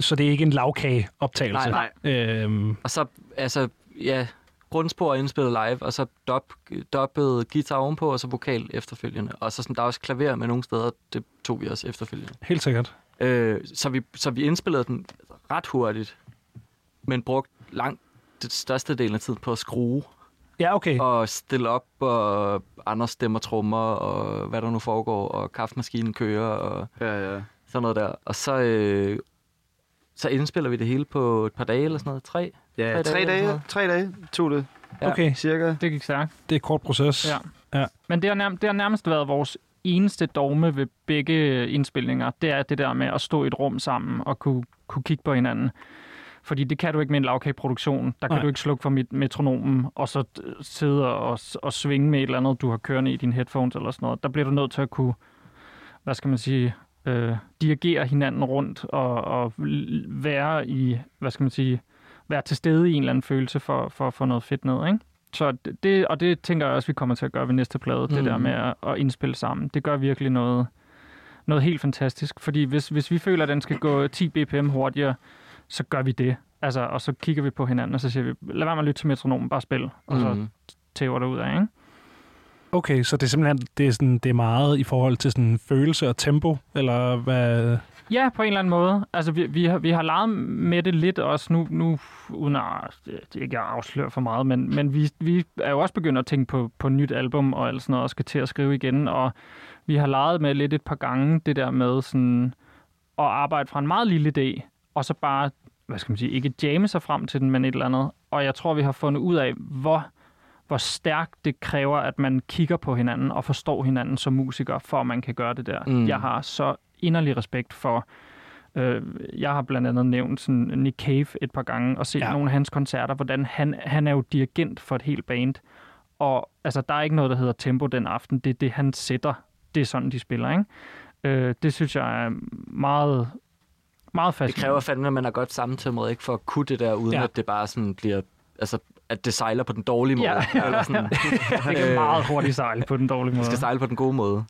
så det er ikke en lavkageoptagelse? Nej, nej. Øhm, Og så, altså, ja, grundspor indspillet live, og så dub, dubbet guitar ovenpå, og så vokal efterfølgende. Og så sådan, der er også klaver med nogle steder, det tog vi også efterfølgende. helt sikkert. Øh, så, vi, så vi indspillede den ret hurtigt, men brugte langt det største del af tiden på at skrue Ja, okay. og stille op, og andre stemmer trommer, og hvad der nu foregår, og kaffemaskinen kører, og Ja, ja. sådan noget der. Og så, øh, så indspiller vi det hele på et par dage eller sådan noget. Tre? Ja, Tre tre dage dage, tre dage tog det, Ja. Okay, cirka. Det gik stærkt. det er et kort proces. Ja. Ja. Men det har, nærmest, det har nærmest været vores eneste dogme ved begge indspilninger. Det er det der med at stå i et rum sammen og kunne, kunne kigge på hinanden. Fordi det kan du ikke med en lavkageproduktion. Der kan Nej. du ikke slukke for mit metronomen, og så øh, sidde og, og svinge med et eller andet, du har kørende i dine headphones eller sådan noget. Der bliver du nødt til at kunne, hvad skal man sige, øh, dirigere hinanden rundt og, og være i, hvad skal man sige, være til stede i en eller anden følelse for, for at få noget fedt ned, ikke? Så det- og det tænker jeg også, vi kommer til at gøre ved næste plade, mm. det der med at, at indspille sammen. Det gør virkelig noget, noget helt fantastisk. Fordi hvis, hvis vi føler, at den skal gå 10 bpm hurtigere, så gør vi det. Altså, og så kigger vi på hinanden, og så siger vi, lad være med at lytte til metronomen, bare spil. Og så Mhm. tæver det ud af, ikke? Okay, så det er simpelthen det er, sådan, det er meget i forhold til sådan følelse og tempo, eller hvad? Ja, på en eller anden måde. Altså, vi, vi, har, vi har leget med det lidt også nu, nu uden at det, ikke afsløre for meget, men, men vi, vi er jo også begyndt at tænke på, på nyt album og alt sådan noget, og skal til at skrive igen, og vi har leget med lidt et par gange det der med sådan at arbejde fra en meget lille idé, og så bare, hvad skal man sige, ikke jamme sig frem til den, men et eller andet. Og jeg tror, vi har fundet ud af, hvor, hvor stærkt det kræver, at man kigger på hinanden og forstår hinanden som musiker, for at man kan gøre det der. Mm. Jeg har så inderlig respekt for Øh, jeg har blandt andet nævnt sådan Nick Cave et par gange og set Ja. nogle af hans koncerter, hvordan han, han er jo dirigent for et helt band. Og altså, der er ikke noget, der hedder tempo den aften. Det er det, han sætter. Det er sådan, de spiller, ikke? Øh, det synes jeg er meget, meget Det fascinerende. kræver fandme, at man er godt sammentømret, ikke for at kunne det der, uden ja. at det bare sådan bliver... Altså, at det sejler på den dårlige måde. Ja. Eller sådan, det kan meget hurtigt sejle på den dårlige det måde. skal sejle på den gode måde.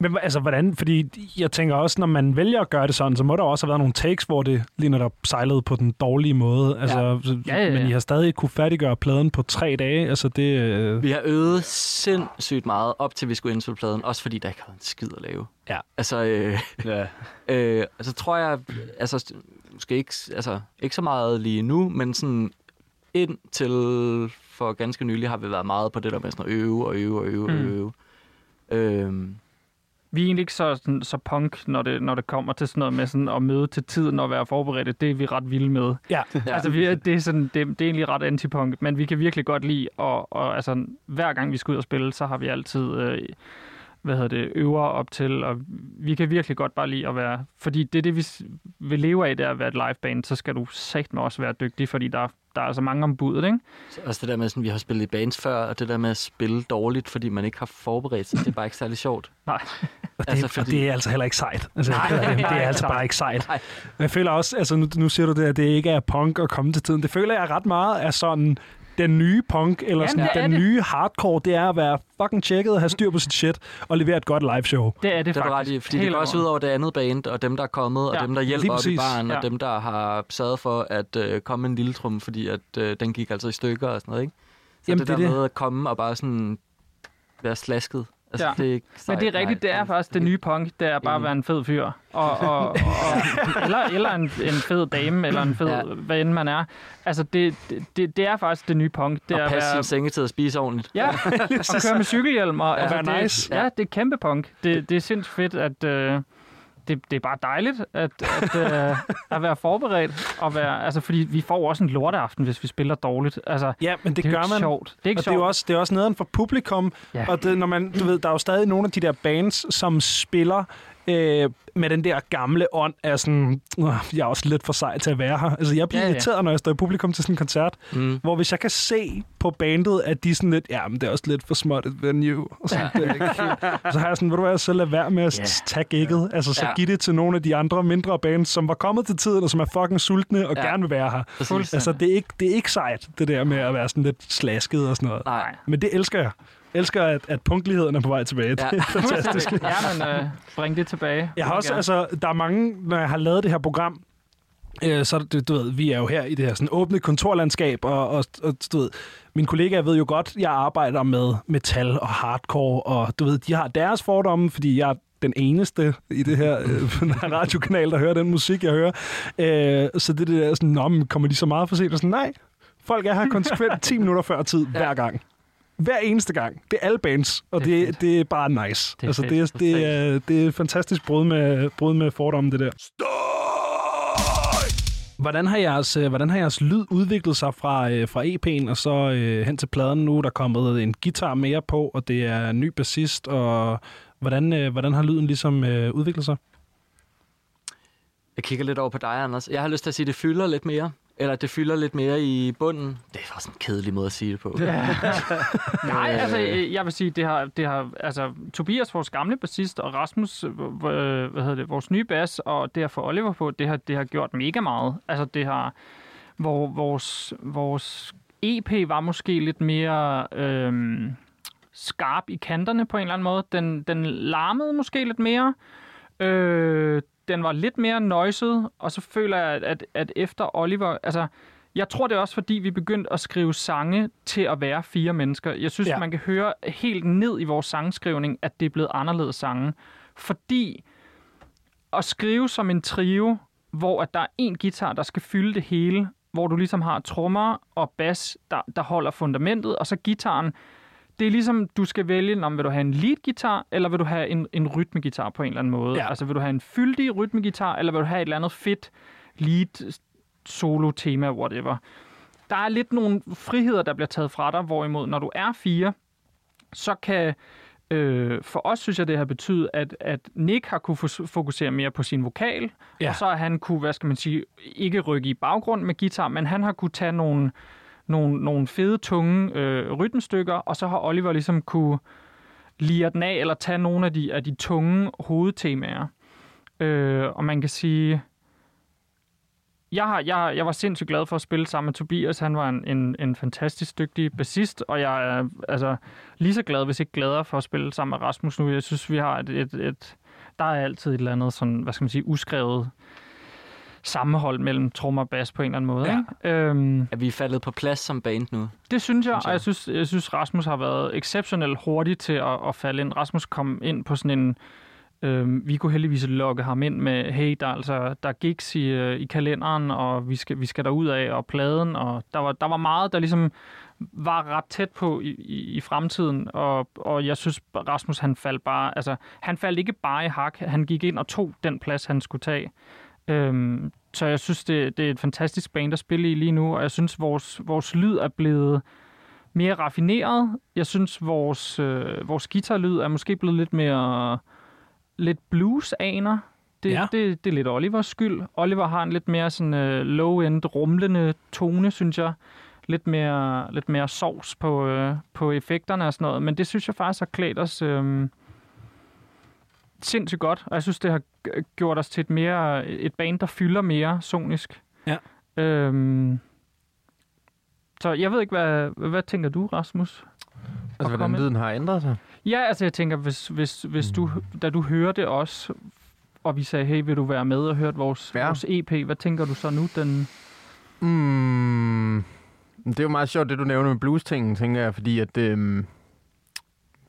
Men hva- altså, hvordan? Fordi jeg tænker også, når man vælger at gøre det sådan, så må der også have været nogle takes, hvor det lige netop sejlede på den dårlige måde. Altså, ja. Ja, ja, ja. Men I har stadig kunne færdiggøre pladen på tre dage. Altså, det... Øh... Vi har øvet sindssygt meget op til, vi skulle indspille pladen. Også fordi der ikke havde en skid at lave. Ja. Altså, øh, Ja. øh, altså tror jeg, altså, måske ikke, altså, ikke så meget lige nu, men sådan indtil for ganske nylig har vi været meget på det der med sådan at øve og øve og øve og Mm. øve. Øhm, Vi er egentlig ikke så, sådan, så punk, når det, når det kommer til sådan noget med sådan at møde til tiden og være forberedt. Det er vi ret vilde med. Ja. Ja. Altså, vi er, det, er sådan, det, det er egentlig ret antipunk, men vi kan virkelig godt lide, og, og altså, hver gang vi skal ud og spille, så har vi altid øh, hvad hedder det, øver op til, og vi kan virkelig godt bare lide at være, fordi det er det, vi vil leve af, det er at være et liveband, så skal du sagt med også være dygtig, fordi der, der er altså mange om budet, ikke? Så Også det der med, sådan, vi har spillet i bands før, og det der med at spille dårligt, fordi man ikke har forberedt sig, det er bare ikke særlig sjovt. Nej. Og det, Altså, fordi... fordi- det er altså heller ikke sejt. Altså, Nej, det, det nej, er altså nej. bare ikke sejt. Nej. Men Jeg føler også, altså nu, nu siger du det, at det ikke er punk at komme til tiden. Det føler jeg ret meget er sådan den nye punk, eller Jamen, sådan, den det. nye hardcore, det er at være fucking tjekket og have styr på sit shit, og levere et godt live show. Det er det, Det er ret faktisk. i, fordi det går også ud over det andet band, og dem, der er kommet, Ja, og dem, der hjælper op i baren, Ja. og dem, der har sørget for at øh, komme en lille trum, fordi at, øh, den gik altså i stykker og sådan noget, ikke? Så Jamen, det, det er der det. med at komme og bare sådan være slasket, altså Ja. det er ikke Men det er rigtigt, nej. det er faktisk det nye punk, det er bare at Enig. være en fed fyr. Og, og, og, eller eller en, en fed dame, eller en fed, Ja. hvad end man er. Altså, det, det, det er faktisk det nye punk. Det Og er at passe være, sin sengetid og spise ordentligt. Ja, og køre med cykelhjelm. Og, altså, være det, nice. Ja, det er kæmpe punk. Det, det er sindssygt fedt, at... Øh, det, det er bare dejligt at, at, øh, at være forberedt. Og være, altså, fordi vi får også en lorteaften, hvis vi spiller dårligt. Altså, Ja, men det, det gør man. sjovt. Det er ikke og det er sjovt. jo også, det er også nederen for publikum. Ja. Og det, når man, du ved, der er jo stadig nogle af de der bands, som spiller øh, med den der gamle ånd af sådan, "Åh, jeg er også lidt for sej til at være her. Altså, jeg bliver Ja, ja, ja. irriteret, når jeg står i publikum til sådan en koncert, Mm. hvor hvis jeg kan se på bandet, at de sådan lidt, ja, men det er også lidt for småt et venue. Og sådan, det er ikke helt. Så har jeg sådan, ved du hvad, så lad være med at Ja. yeah. tage gigget. Altså, så Ja. giv det til nogle af de andre mindre bands, som var kommet til tiden, og som er fucking sultne og Ja. gerne vil være her. Præcis. Altså, det er, ikke, det er ikke sejt, det der med at være sådan lidt slasket og sådan noget. Nej. Men det elsker jeg. Elsker, at, at punktligheden er på vej tilbage. Ja. Ja. Det er fantastisk. Ja, men øh, bring det tilbage. Jeg har også, Ja. altså, der er mange, når jeg har lavet det her program, Øh, så du ved, vi er jo her i det her sådan åbne kontorlandskab, og, og, og du ved, mine kollegaer ved jo godt, jeg arbejder med metal og hardcore, og du ved, de har deres fordomme, fordi jeg er den eneste i det her øh, radiokanal, der hører den musik, jeg hører. Øh, så det, det der sådan, Nå, kommer de så meget for sent? Og sådan, nej, folk er her konsekvent 10 minutter før tid, hver gang. Hver eneste gang. Det er alle bands, og Det er det, fedt. det er bare nice. Det er altså, det, er, det, er, det er et fantastisk brud med, brud med fordomme, det der. Hvordan har, jeres, øh, hvordan har jeres lyd udviklet sig fra, øh, fra EP'en og så øh, hen til pladen nu? Der er kommet en guitar mere på, og det er en ny bassist, og hvordan, øh, hvordan har lyden ligesom øh, udviklet sig? Jeg kigger lidt over på dig, Anders. Jeg har lyst til at sige, at det fylder lidt mere. Eller det fylder lidt mere i bunden. Det er også en kedelig måde at sige det på. Nej, altså, øh, jeg vil sige, det har, det har, altså, Tobias, vores gamle bassist, og Rasmus, øh, øh, hvad hedder det, vores nye bas, og det at få Oliver på, det har, det har gjort mega meget. Altså, det har, hvor vores, vores EP var måske lidt mere øhm, skarp i kanterne på en eller anden måde. Den, den larmede måske lidt mere. Øh, den var lidt mere noiset, og så føler jeg, at, at, efter Oliver... Altså, jeg tror, det er også, fordi vi begyndte at skrive sange til at være fire mennesker. Jeg synes, ja. man kan høre helt ned i vores sangskrivning, at det er blevet anderledes sange. Fordi at skrive som en trio, hvor at der er en guitar, der skal fylde det hele, hvor du ligesom har trommer og bas, der, der holder fundamentet, og så gitaren, det er ligesom, du skal vælge, om vil du have en lead-guitar, eller vil du have en, en rytmegitar på en eller anden måde. Ja. Altså vil du have en fyldig rytmegitar, eller vil du have et eller andet fedt lead solo-tema, whatever. Der er lidt nogle friheder, der bliver taget fra dig, hvorimod når du er fire, så kan... Øh, for os synes jeg, det har betydet, at, at Nick har kunne fokusere mere på sin vokal, Ja. ja. og så har han kunne, hvad skal man sige, ikke rykke i baggrund med guitar, men han har kunne tage nogle, nogle, nogle fede, tunge øh, rytmestykker, og så har Oliver ligesom kunne lire den af, eller tage nogle af de, af de tunge hovedtemaer. Øh, og man kan sige, jeg, har, jeg, jeg var sindssygt glad for at spille sammen med Tobias. Han var en, en, en fantastisk dygtig bassist, og jeg er altså, lige så glad, hvis ikke gladere for at spille sammen med Rasmus nu. Jeg synes, vi har et, et, et der er altid et eller andet sådan, hvad skal man sige, uskrevet sammenhold mellem trommer og bas på en eller anden måde. Ja. Ikke? Øhm, Er vi faldet på plads som band nu? det synes jeg, Synes jeg. og jeg synes, jeg synes Rasmus har været exceptionelt hurtig til at, at falde ind. Rasmus kom ind på sådan en... Øh, vi kunne heldigvis lokke ham ind med, hey, der, er altså, der er gigs i, øh, i kalenderen, og vi skal, vi skal derud af, og pladen, og der var, der var meget, der ligesom var ret tæt på i, i, i fremtiden, og, og jeg synes, Rasmus, han faldt bare, altså, han faldt ikke bare i hak, han gik ind og tog den plads, han skulle tage. Øhm, så jeg synes, det, det er et fantastisk band at spille i lige nu, og jeg synes, vores, vores lyd er blevet mere raffineret. Jeg synes, vores, øh, vores guitarlyd er måske blevet lidt mere lidt blues-aner. Det, Ja. det, det er lidt Olivers skyld. Oliver har en lidt mere sådan øh, low-end, rumlende tone, synes jeg. Lidt mere, lidt mere sovs på, øh, på effekterne og sådan noget. Men det synes jeg faktisk har klædt os øh, sindssygt godt. Og jeg synes, det har gjort os til et, mere, et band, der fylder mere sonisk. Ja. Øhm, så jeg ved ikke, hvad, hvad tænker du, Rasmus? Altså, hvordan komme lyden har ændret sig. Ja, altså jeg tænker, hvis, hvis, hvis du, Mm. da du hørte os, og vi sagde, hey, vil du være med og høre vores, Ja. ja. vores EP, hvad tænker du så nu? Den, Mm, det er jo meget sjovt, det du nævner med blues-tingen, tænker jeg, fordi at øhm,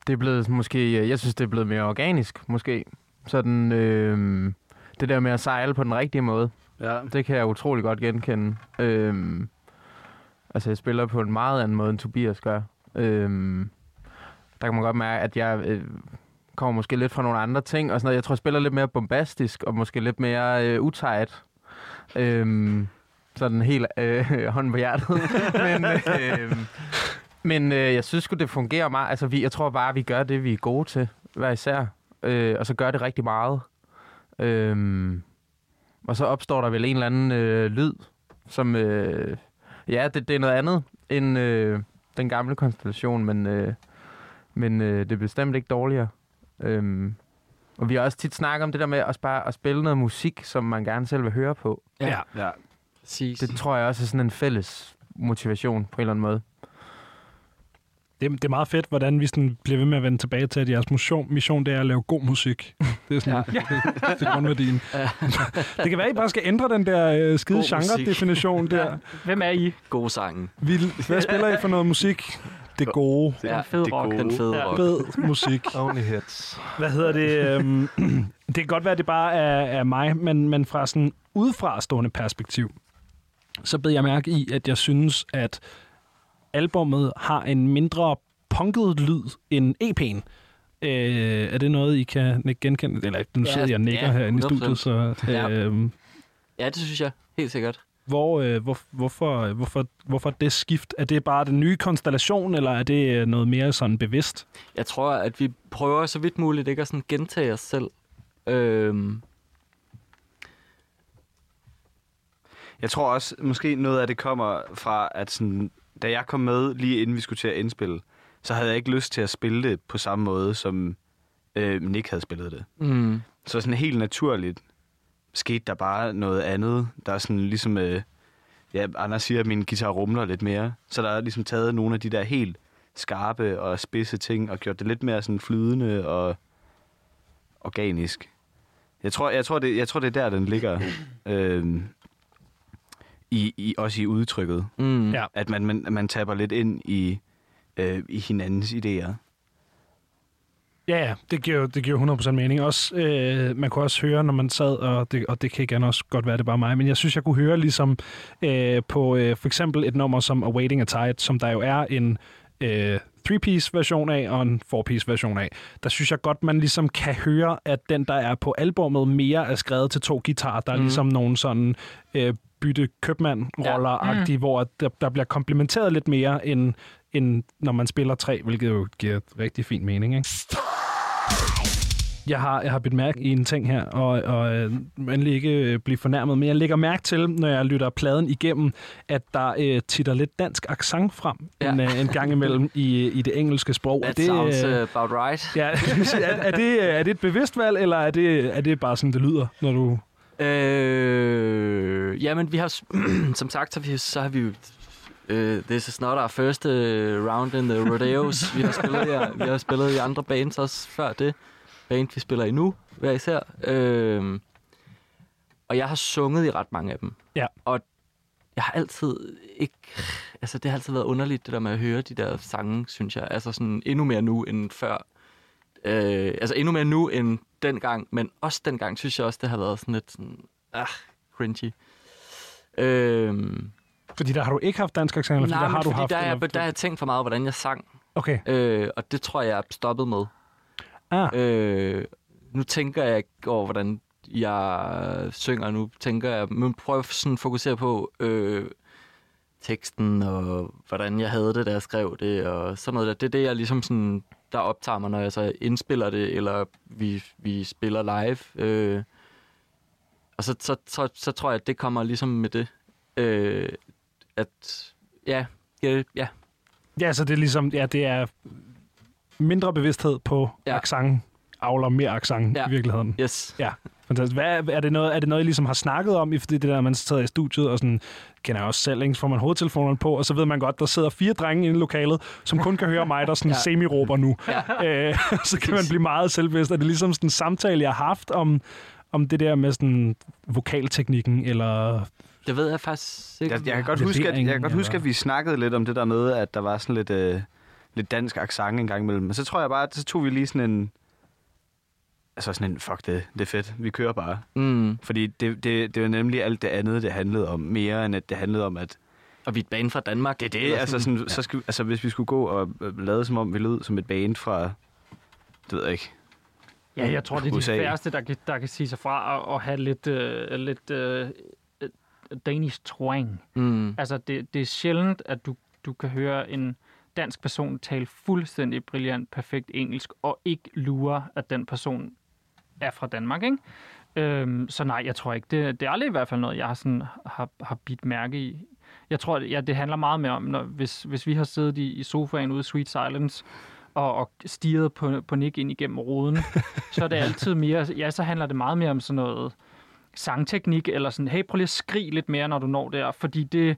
det er blevet måske, jeg synes, det er blevet mere organisk, måske. Sådan, øhm, det der med at sejle på den rigtige måde, Ja. det kan jeg utrolig godt genkende. Øhm, altså, jeg spiller på en meget anden måde, end Tobias gør. Øhm, der kan man godt mærke, at jeg øh, kommer måske lidt fra nogle andre ting, og sådan noget. Jeg tror, jeg spiller lidt mere bombastisk, og måske lidt mere øh, utight. Øhm, sådan helt øh, hånden på hjertet. men øh, men øh, jeg synes det fungerer meget. Altså, vi, jeg tror bare, vi gør det, vi er gode til, hver især. Øh, og så gør det rigtig meget. Øhm, og så opstår der vel en eller anden øh, lyd, som... Øh, ja, det, det er noget andet end øh, den gamle konstellation, men, øh, men øh, det er bestemt ikke dårligere. Øhm, og vi har også tit snakket om det der med også bare at spille noget musik, som man gerne selv vil høre på. Ja. ja. Præcis. Det tror jeg også er sådan en fælles motivation på en eller anden måde. Det, er- det er meget fedt, hvordan vi sådan bliver ved med at vende tilbage til, at jeres mission, mission det er at lave god musik. Det er sådan, ja. det, det er grundværdien. det kan være, at I bare skal ændre den der øh, skide God musik. genre-definition der. Hvem er I? God sangen. Vi, hvad spiller I for noget musik? Det gode. Det er en fed det rock. gode. Den fede Ja. rock. Fed musik. Only hits. Hvad hedder det? Øhm, det kan godt være, at det bare er, er mig, men, men fra sådan udefra stående perspektiv, så bed jeg mærke i, at jeg synes, at albummet har en mindre punket lyd end EP'en. Øh, er det noget, I kan ikke genkende? Eller nu Ja, sidder jeg og nikker ja, herinde i 100%. studiet, så... Ja. Øh, Ja, det synes jeg. Helt sikkert. hvor, øh, hvor, hvorfor, hvorfor, hvorfor det skift? Er det bare den nye konstellation, eller er det øh, noget mere sådan bevidst? Jeg tror, at vi prøver så vidt muligt ikke at sådan gentage os selv. Øhm, Jeg tror også, måske noget af det kommer fra, at sådan, da jeg kom med, lige inden vi skulle til at indspille, så havde jeg ikke lyst til at spille det på samme måde, som øh, Nick havde spillet det. mm, Så sådan helt naturligt skete der bare noget andet. Der er sådan ligesom, øh, ja, Anders siger, at min guitar rumler lidt mere. Så der er ligesom taget nogle af de der helt skarpe og spidse ting, og gjort det lidt mere sådan flydende og organisk. Jeg tror, jeg tror, det, jeg tror det er der, den ligger. øh, i, i, også i udtrykket. mm. Ja. At man, man, man taber lidt ind i, øh, i hinandens idéer. Ja, ja, det giver, jo- det giver jo 100% mening. Også, øh, man kunne også høre, når man sad, og det, og det kan igen også godt være, det bare mig, men jeg synes, jeg kunne høre ligesom øh, på øh, for eksempel et nummer som Awaiting a Tide, som der jo er en øh, three-piece version af og en four-piece version af. Der synes jeg godt, man ligesom kan høre, at den, der er på albummet, mere er skrevet til to guitarer. Der er Mhm. ligesom nogle sådan øh, bytte købmand-roller-agtige, ja. hvor der, der bliver komplementeret lidt mere, end, end når man spiller tre, hvilket jo giver rigtig fin mening, ikke? Jeg har, jeg har bidt mærke i en ting her, og, og øh, endelig ikke øh, blive fornærmet, men jeg lægger mærke til, når jeg lytter pladen igennem, at der øh, titter lidt dansk accent frem Ja. en, øh, en gang imellem i, i det engelske sprog. That det, sounds øh, uh, about right. ja, er, er, det, er det et bevidst valg, eller er det, er det bare sådan, det lyder, når du... Øh, jamen, vi har, som sagt, så, vi, så har vi jo... Uh, this is not our first uh, round in the rodeos. vi, har spillet, i, vi har spillet i andre bands også før det. Band, vi spiller i nu, hver især. Øh, og jeg har sunget i ret mange af dem. Ja. Og jeg har altid ikke... Altså, det har altid været underligt, det der med at høre de der sange, synes jeg. Altså sådan endnu mere nu end før. Øh, altså endnu mere nu end dengang, men også dengang synes jeg også, det har været sådan lidt sådan, ah, cringy. Øhm, Fordi der har du ikke haft dansk fordi nej, der har du haft... der, er, jeg, der har jeg tænkt for meget, hvordan jeg sang, Okay. øh, og det tror jeg, jeg er stoppet med. Ah, Øh, nu tænker jeg ikke over, hvordan jeg synger. Nu tænker jeg, men prøv at sådan fokusere på øh, teksten, og hvordan jeg havde det, da jeg skrev det, og sådan noget der. Det er det, jeg ligesom sådan, der optager mig, når jeg så indspiller det, eller vi, vi spiller live. Øh, og så, så, så, så tror jeg, at det kommer ligesom med det. Øh, at, ja, ja, ja, ja, så det er ligesom... Ja, det er mindre bevidsthed på ja. Ja. accent, avler mere accent ja. Ja. i virkeligheden. yes. Fantastisk. Hvad, er, det noget, er det noget, I ligesom har snakket om, i det der, man sidder i studiet, og sådan, kender jeg også selv, ikke? så får man hovedtelefonerne på, og så ved man godt, der sidder fire drenge inde i lokalet, som kun kan høre mig, der sådan ja. Semi-råber nu. Ja. Øh, så kan man blive meget selvbevidst. Er det ligesom sådan en samtale, jeg har haft om, om det der med sådan vokalteknikken, eller... Det ved jeg faktisk ikke. Jeg, jeg kan godt huske, at, jeg kan godt huske, at vi snakkede lidt om det der med, at der var sådan lidt, øh, lidt dansk accent en gang imellem. Men så tror jeg bare, at så tog vi lige sådan en... Altså sådan en, fuck det, det er fedt, vi kører bare. Mm. Fordi det, det, det var nemlig alt det andet, det handlede om. Mere end at det handlede om, at Og vi er et band fra Danmark. det er det. Altså, sådan, så skal, altså hvis vi skulle gå og øh, lade som om, vi lød som et band fra... Det ved jeg ikke. Ja, jeg tror, det er de USA. færreste, der kan, der kan sige sig fra og, og have lidt, øh, lidt øh, øh, Danish twang. Mm. Altså, det, det er sjældent, at du, du kan høre en dansk person tale fuldstændig brilliant, perfekt engelsk, og ikke lure, at den person er fra Danmark, ikke? Øhm, så nej, jeg tror ikke. Det, det er aldrig i hvert fald noget, jeg har, sådan, har, har bidt mærke i. Jeg tror, ja, det handler meget mere om, når, hvis, hvis vi har siddet i, i sofaen ude i Sweet Silence, og, og stirret på, på Nick ind igennem ruden, så er det altid mere, ja, så handler det meget mere om sådan noget sangteknik, eller sådan, hey, prøv lige at skrige lidt mere, når du når der, fordi det,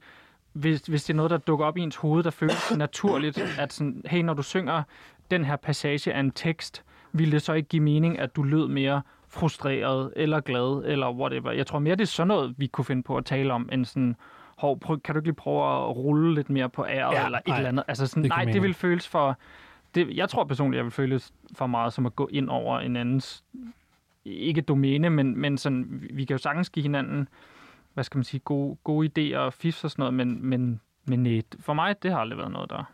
hvis, hvis det er noget, der dukker op i ens hoved, der føles naturligt, at sådan, hey, når du synger den her passage af en tekst, ville det så ikke give mening, at du lød mere frustreret, eller glad, eller whatever. Jeg tror mere, det er sådan noget, vi kunne finde på at tale om, end sådan, hov, prøv, kan du ikke lige prøve at rulle lidt mere på æret, Ja, eller et nej, eller andet. Altså sådan, det nej, det vil føles for... Det, jeg tror personligt, jeg vil føles for meget som at gå ind over en andens, ikke domæne, men, men sådan, vi- kan jo sagtens give hinanden, hvad skal man sige, gode, gode idéer og fifs og sådan noget, men, men, men for mig, det har aldrig været noget der.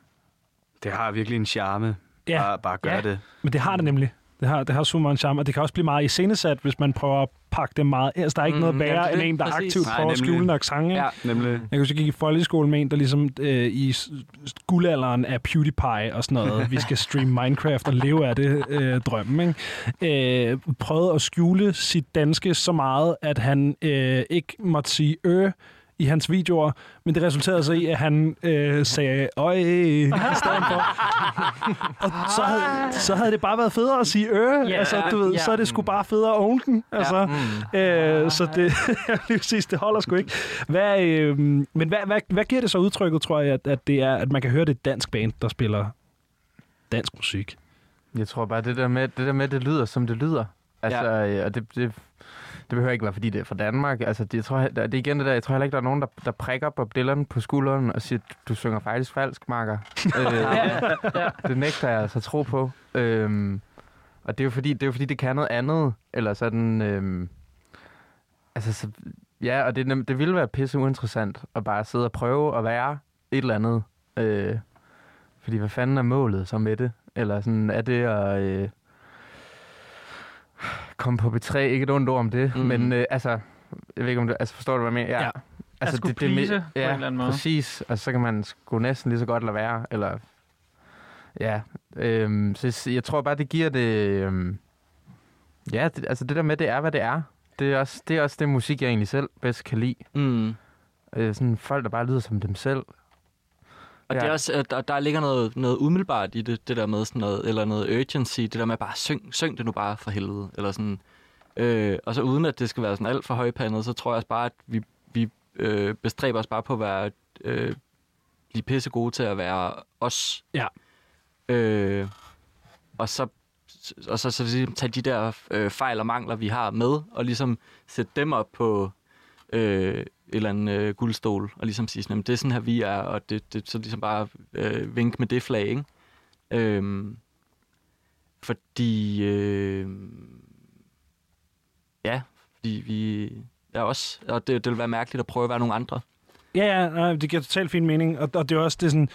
Det har virkelig en charme. Ja. Bare, bare gøre Ja. det. Men det har det nemlig. Det har, det har super meget en charme, og det kan også blive meget iscenesat, hvis man prøver at pakke det meget. Altså, der er ikke Mm, noget værre end en, der Præcis. aktivt Nej, prøver at nemlig. skjule en accent. Ja. Nemlig. Jeg kan huske, jeg gik i folkeskole med en, der ligesom øh, i guldalderen af PewDiePie og sådan noget, vi skal streame Minecraft og leve af det øh, drømmen, ikke? Øh, prøvede at skjule sit danske så meget, at han øh, ikke måtte sige ø i hans videoer, men det resulterede så i, at han øh, sagde øj i stedet for. og så havde, så havde det bare været federe at sige ø. Ja, altså, du ved, ja. så er det sgu bare federe at own den. Altså, Mm. Øh, så det, lige præcis, det holder sgu ikke. Hvad, øh, men hvad, hvad, hvad giver det så udtrykket, tror jeg, at, at det er, at man kan høre det er et dansk band, der spiller dansk musik? Jeg tror bare, det der med, det der med, det lyder, som det lyder. Altså, ja. og det, det, det behøver ikke være, fordi det er fra Danmark. Altså, det, jeg tror, det er igen det der, jeg tror heller ikke, der er nogen, der, der prikker Bob Dylan på skulderen og siger, du synger faktisk falsk, Marker. øh, ja. det nægter jeg altså tro på. Øhm, og det er jo fordi, det, er jo fordi, det kan noget andet. Eller sådan... Øhm, altså, så, ja, og det, det ville være pisse uinteressant at bare sidde og prøve at være et eller andet. Øh, fordi hvad fanden er målet så med det? Eller sådan, er det at... Øh, komme på B3, ikke et ondt ord om det, Mm. men øh, altså, jeg ved ikke om du, altså forstår du, hvad jeg mener? Ja. At skulle please på en ja, eller anden måde. præcis, og så kan man sgu næsten lige så godt lade være, eller, ja, øhm, så jeg- jeg tror bare, det giver det, øhm, ja, det, altså det der med, det er, hvad det er, det er også det, er også det musik, jeg egentlig selv bedst kan lide. Mm. Øh, sådan folk, der bare lyder som dem selv. Og Ja. det er også, der, der ligger noget, noget umiddelbart i det, det der med sådan noget, eller noget urgency, det der med bare syng, syng det nu bare for helvede, eller sådan. Øh, og så uden at det skal være sådan alt for højpandet, så tror jeg også bare, at vi, vi øh, bestræber os bare på at være, øh, blive pisse gode til at være os. Ja. Øh, og så og så, så ligesom tage de der øh, fejl og mangler, vi har med, og ligesom sætte dem op på øh, eller andet øh, guldstol, og ligesom sige, sådan, det er sådan her, vi er, og det, det så ligesom bare øh, vink med det flag, ikke? Øhm, fordi, øh, ja, fordi vi er også, og det, det vil være mærkeligt at prøve at være nogle andre. Ja, ja, nej, det giver totalt fin mening, og, og det er også det sådan,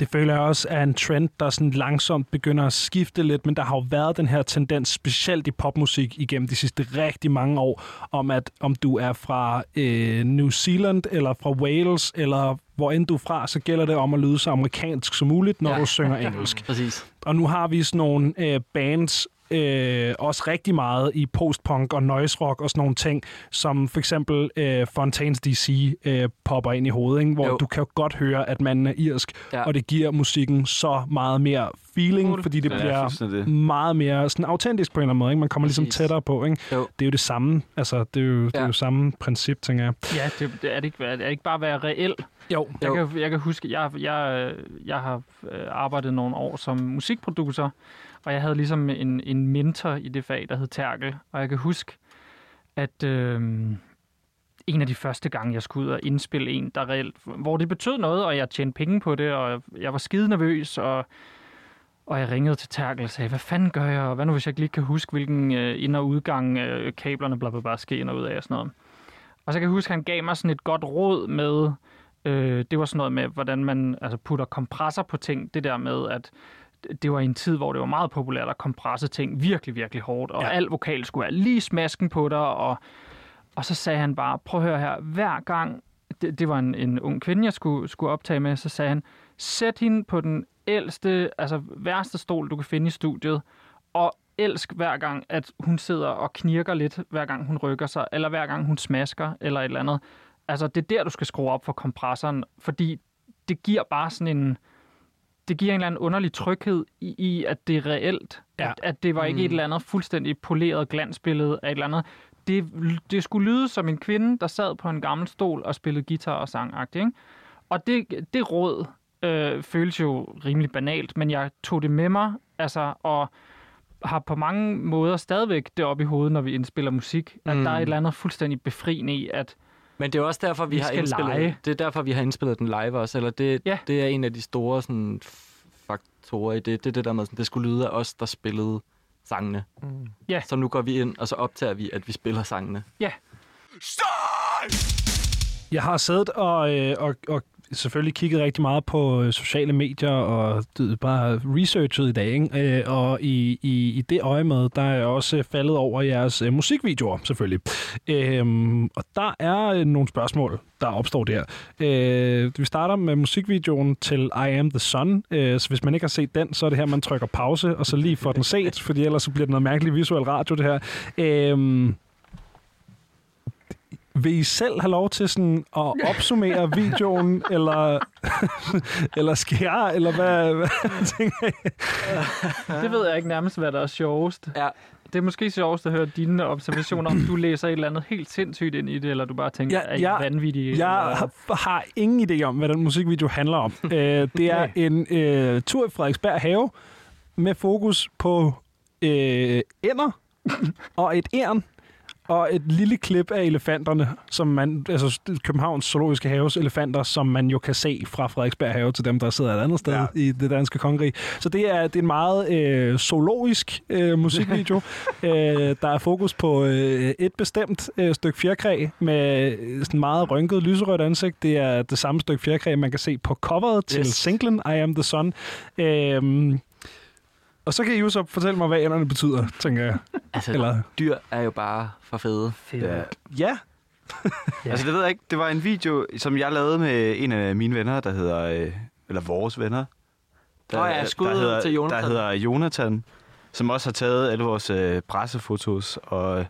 det føler jeg også er en trend, der sådan langsomt begynder at skifte lidt, men der har jo været den her tendens, specielt i popmusik igennem de sidste rigtig mange år, om at om du er fra øh, New Zealand, eller fra Wales, eller hvor end du er fra, så gælder det om at lyde så amerikansk som muligt, når Ja. du synger engelsk. Præcis. Og nu har vi sådan nogle øh, bands, øh, også rigtig meget i postpunk og noise rock og sådan nogle ting, som for eksempel øh, Fontaines DC øh, popper ind i hovedet, ikke? hvor Jo. du kan jo godt høre, at man er irsk, Ja. ja. og det giver musikken så meget mere feeling, fordi det Ja, bliver fuldstændig. meget mere sådan autentisk på en eller anden måde. Ikke? Man kommer ligesom Præcis. tættere på. Ikke? Jo. Det er jo det samme. Altså, det er jo, det er Ja. jo samme princip, tænker jeg. Ja, det, det, er det ikke, er det ikke bare at være reel? Jo. Jeg Jo. kan, jeg kan huske, jeg, jeg, jeg har øh, arbejdet nogle år som musikproducer, og jeg havde ligesom en, en mentor i det fag, der hed Terkel. Og jeg kan huske, at øh, en af de første gange, jeg skulle ud og indspille en, der reelt, hvor det betød noget, og jeg tjente penge på det, og jeg var skide nervøs, og, og jeg ringede til Terkel og sagde, hvad fanden gør jeg, og hvad nu hvis jeg ikke lige kan huske, hvilken øh, ind- og udgang øh, kablerne bla, bla, bla, skal ind og ud af og sådan noget. Og så kan jeg huske, at han gav mig sådan et godt råd med, øh, det var sådan noget med, hvordan man altså, putter kompressor på ting. Det der med, at det var en tid, hvor det var meget populært at kompresse ting virkelig, virkelig hårdt, og. Ja. al vokal skulle være lige smasken på dig, og, og så sagde han bare, prøv at høre her, hver gang, det, det var en, en ung kvinde, jeg skulle, skulle optage med, så sagde han, sæt hende på den ældste, altså værste stol, du kan finde i studiet, og elsk hver gang, at hun sidder og knirker lidt, hver gang hun rykker sig, eller hver gang hun smasker, eller et eller andet. Altså, det er der, du skal skrue op for kompressoren, fordi det giver bare sådan en... Det giver en eller anden underlig tryghed i, i at det er reelt. Ja. At, at det var ikke Mm. et eller andet fuldstændig poleret glansbillede af et eller andet. Det, det skulle lyde som en kvinde, der sad på en gammel stol og spillede guitar og sang ikke? Og det, det råd øh, føles jo rimelig banalt, men jeg tog det med mig, altså, og har på mange måder stadigvæk det op i hovedet, når vi indspiller musik, at Mm. der er et eller andet fuldstændig befriende i, at Men det er også derfor, vi, Vi har indspillet, lege. det er derfor, vi har indspillet den live også. Eller det, Ja. det er en af de store sådan, faktorer i det. Det er det der med, sådan, det skulle lyde af os, der spillede sangene. Mm. Ja. Så nu går vi ind, og så optager vi, at vi spiller sangene. Jeg har siddet og, øh, og, og selvfølgelig kigget rigtig meget på øh, sociale medier og det, bare researchet i dag. Ikke? Øh, og i, i, i det øje med, der er jeg også faldet over jeres øh, musikvideoer, selvfølgelig. Øh, og der er øh, nogle spørgsmål, der opstår der. Øh, vi starter med musikvideoen til I Am The Sun. Øh, så hvis man ikke har set den, så er det her, man trykker pause, og så lige får den set, fordi ellers så bliver det noget mærkeligt visuel radio, det her. Øh, vil I selv have lov til sådan at opsummere videoen, eller, eller jeg, eller hvad, hvad tænker I? det ved jeg ikke nærmest, hvad der er sjovest. Ja. Det er måske sjovest at høre dine observationer, om du læser et eller andet helt sindssygt ind i det, eller du bare tænker, Ja, er I jeg- vanvittige? Jeg eller- har, ingen idé om, hvad den musikvideo handler om. Øh, det er Okay. en øh, tur i Frederiksberg Have med fokus på øh, ender og et æren og et lille klip af elefanterne, som man, altså Københavns Zoologiske Haves elefanter, som man jo kan se fra Frederiksberg Have til dem, der sidder et andet sted Ja. i det danske kongerige. Så det er, det er en meget øh, zoologisk øh, musikvideo. øh, der er fokus på øh, et bestemt øh, stykke fjerkræ med øh, sådan meget rynket lyserødt ansigt. Det er det samme stykke fjerkræ, man kan se på coveret til Yes. singlen I Am The Sun. Øh, og så kan I jo så fortælle mig, hvad enderne betyder, tænker jeg. Altså, Eller, dyr er jo bare for fede. Ja. ja, Ja. Altså, det ved jeg ikke. Det var en video, som jeg lavede med en af mine venner, der hedder... Øh, eller vores venner. Der, Nå ja, skud der hedder, til Jonathan. Der hedder Jonathan, som også har taget alle vores øh, pressefotos og øh,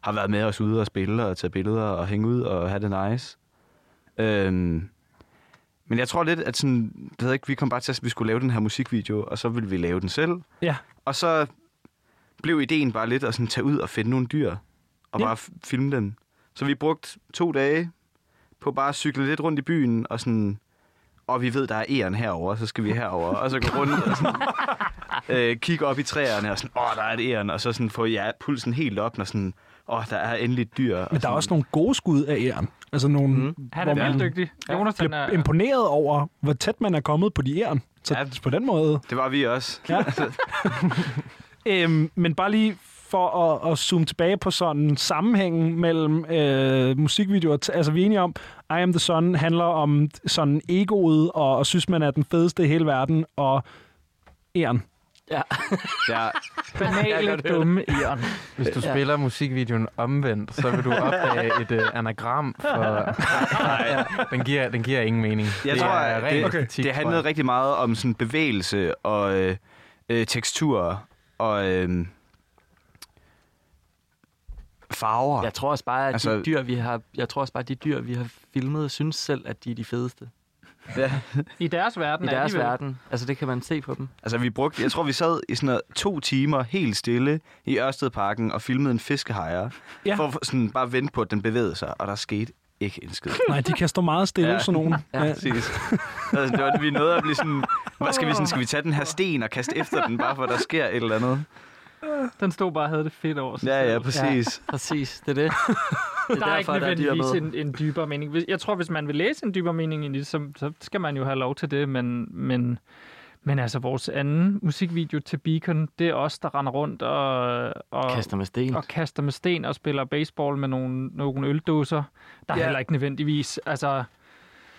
har været med os ude og spille og tage billeder og hænge ud og have det nice. Øhm, men jeg tror lidt, at sådan, det ved ikke, vi kom bare til, at vi skulle lave den her musikvideo, og så ville vi lave den selv. Ja. Og så blev ideen bare lidt at sådan tage ud og finde nogle dyr, og Ja. bare filme dem. Så vi brugte to dage på bare at cykle lidt rundt i byen, og sådan, og vi ved, der er æren herover, så skal vi herover og så gå rundt og sådan, øh, kigge op i træerne, og sådan, åh, der er et æren, og så sådan få ja, pulsen helt op, når sådan, åh, der er endelig et dyr. men og der er også nogle gode skud af æren. Altså nogle, Mm. Han er dygtig. Jonathan bliver er... imponeret over, hvor tæt man er kommet på de æren. Så ja. på den måde. Det var vi også. Ja. øhm, men bare lige for at, at zoome tilbage på sådan sammenhængen mellem øh, musikvideoer. T- Altså, vi er enige om, I Am The Sun handler om sådan egoet, og, og synes, man er den fedeste i hele verden, og æren. Ja. Ja, Jeg banale, dumme Iron. Hvis du Ja. spiller musikvideoen omvendt, så vil du opdage et uh, anagram for... Nej, den giver, den giver ingen mening. Jeg det tror, er det- æstetik, det handlede rigtig meget om sådan bevægelse og øh, øh, tekstur og øh, farver. Jeg tror også bare, at Altså- de dyr, vi har, jeg tror også bare, at de dyr, vi har filmet, synes selv, at de er de fedeste Ja. I deres verden i deres alligevel. verden. Altså, det kan man se på dem. Altså, vi brugte, jeg tror, vi sad i sådan noget, to timer helt stille i Ørstedparken og filmede en fiskehajer. Ja. For at sådan bare vente på, at den bevægede sig, og der skete ikke en skid. Nej, de kan stå meget stille. Ja. sådan nogen. Ja. Ja. Præcis. Altså, det var, vi nåede at blive sådan, hvad skal vi, sådan, skal vi tage den her sten og kaste efter den, bare for at der sker et eller andet? Den stod bare og havde det fedt over sig Ja, ja, præcis. Præcis, det er det. Det Der er ikke der er dyr nødvendigvis med. en, en dybere mening. Jeg tror, hvis man vil læse en dybere mening i det, så, så skal man jo have lov til det, men, men, men altså vores anden musikvideo til Beacon, det er os, der render rundt og, og, Kaster med sten. og kaster med sten og spiller baseball med nogle, nogle øldåser. Der er Ja. heller ikke nødvendigvis, altså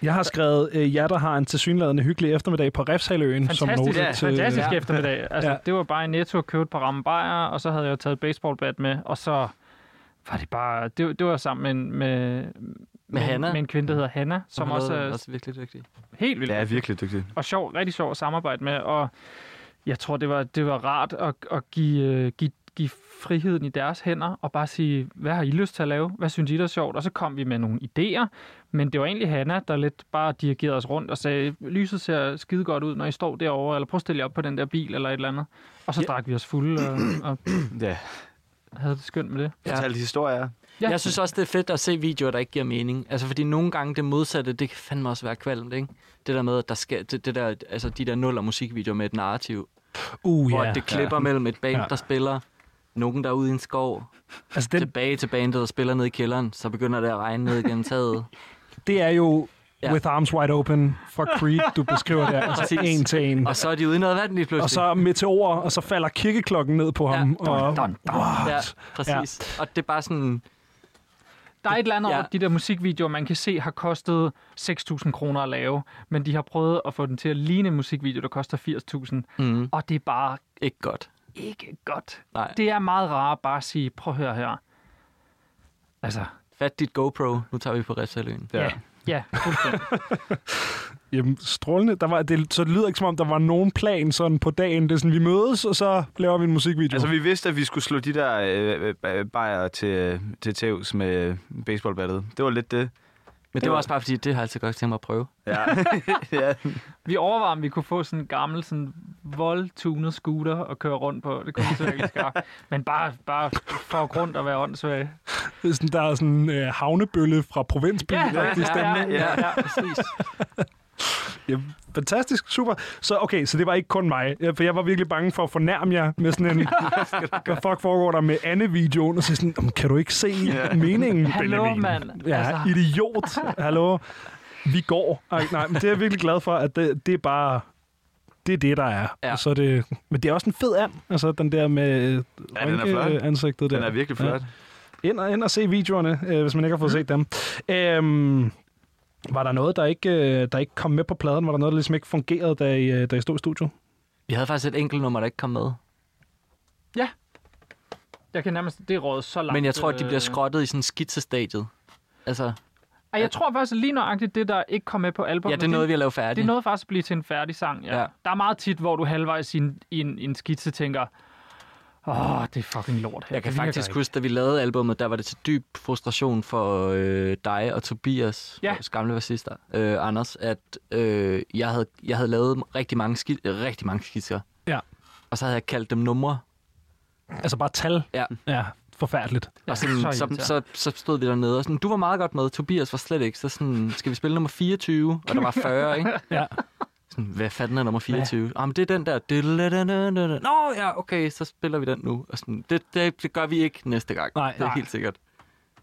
Jeg har skrevet, øh, jer der har en tilsyneladende hyggelig eftermiddag på Refshaløen. som fantastisk, note ja, til, fantastisk Ja. eftermiddag. Altså, Ja. det var bare i Netto at købe et par ramme bajer, og så havde jeg taget baseballbat med, og så var det bare, det, det var sammen med, en- med, med, Hanna. med en kvinde, der hedder Hanna, som har også er også virkelig dygtig. helt vildt Det er virkelig dygtigt. og sjov, rigtig sjov at samarbejde med, og jeg tror, det var, det var rart at, at give, øh, give, give friheden i deres hænder, og bare sige, hvad har I lyst til at lave? Hvad synes I, der er sjovt? Og så kom vi med nogle idéer, men det var egentlig Hanna, der lidt bare dirigerede os rundt og sagde, lyset ser skide godt ud, når I står derovre, eller prøv at stille jer op på den der bil, eller et eller andet. Og så Ja. drak vi os fulde, og, og Ja. havde det skønt med det. Ja. Fortalte historier. Ja. Jeg synes også, det er fedt at se videoer, der ikke giver mening. Altså, fordi nogle gange det modsatte, det kan fandme også være kvalmt, ikke? Det der med, at der skal, det, det der, altså de der nuller musikvideoer med et narrativ, Uh, hvor ja. det klipper ja. mellem et band, ja. der spiller, nogen der er ude i en skov, Altså, den... det, tilbage til bandet, der spiller ned i kælderen, så begynder det at regne ned igennem taget. det er jo Ja. With Arms Wide Open fra Creed, du beskriver der. Altså Præcis. en til en. Og så er de ude i noget vand lige pludselig. Og så meteorer, og så falder kirkeklokken ned på Ja. ham. Og, dun, dun. What? Ja, præcis. Ja. Og det er bare sådan, Der er et eller andet Ja. over de der musikvideoer, man kan se har kostet 6.000 kroner at lave, men de har prøvet at få den til at ligne en musikvideo, der koster 80.000, mm, og det er bare ikke godt. Ikke godt. Nej. Det er meget rart bare at sige, prøv at høre her. Altså, Fat dit GoPro, nu tager vi på Refsaløen. ja, ja, fuldstændig. Jamen, strålende. Der var, det, så det lyder ikke som om, der var nogen plan sådan på dagen. Det er sådan, vi mødes, og så laver vi en musikvideo. Altså, vi vidste, at vi skulle slå de der øh, øh, bajer til, til tævs med baseballbattet. Det var lidt det. Men det var også bare fordi, det har jeg altid godt tænkt mig at prøve. Ja. ja. Vi overvejer, om vi kunne få sådan en gammel, sådan voldtunet scooter og køre rundt på. Det kunne vi virkelig skarpt. Men bare, bare for grund at være åndssvag. Det er sådan, der er sådan en øh, havnebølle fra provinsby. Ja, Ja, ja, ja, ja, ja, ja. præcis. ja, fantastisk, super. Så okay, så det var ikke kun mig. Ja, For jeg var virkelig bange for at fornærme jer med sådan en, hvad fuck foregår der med Anne-videoen? Og så sådan, "Jamen, kan du ikke se meningen, Hallo, Benjamin? mand. Ja, Altså. idiot. Hallo. Vi går. Ej, nej, men det er jeg virkelig glad for, at det, det er bare... Det er det, der er. Ja. Og Så er det, men det er også en fed and, altså den der med Ja, den er flot. ansigtet der. Den er virkelig flot. Ind og, ind og se videoerne, øh, hvis man ikke har fået set dem. Øhm, var der noget, der ikke, øh, der ikke kom med på pladen? Var der noget, der ligesom ikke fungerede, da I, øh, da I stod i studiet? Vi havde faktisk et enkelt nummer, der ikke kom med. Jeg kan nærmest, det er rådet så langt. Men jeg tror, at de bliver øh, skrottet i sådan skitsestadiet. Altså, Ej, jeg tror faktisk lige nøjagtigt, det der ikke kom med på albumet. ja, det er noget, vi har lavet Det færdigt. er noget faktisk at blive til en færdig sang, ja. Ja. ja. Der er meget tit, hvor du halvvejs i en, i en, i en skitse tænker, åh, det er fucking lort her. Jeg kan Det faktisk ikke." huske, da vi lavede albummet, der var det til dyb frustration for øh, dig og Tobias, Ja. vores gamle bassister, øh, Anders, at øh, jeg, havde, jeg havde lavet rigtig mange, ski, øh, rigtig mange skitser. Ja. Og så havde jeg kaldt dem numre. Altså bare tal? Ja. Ja, forfærdeligt. Ja, og sådan, så så, så, så, stod vi dernede og sådan, du var meget godt med, Tobias var slet ikke. Så sådan, skal vi spille nummer 24? Og der var 40, ikke? Ja. Sådan, hvad fanden er nummer 24? Ah, men det er den der. Nå, ja, okay, så spiller vi den nu. Og sådan, det, det, det gør vi ikke næste gang. Nej, det er nej. helt sikkert.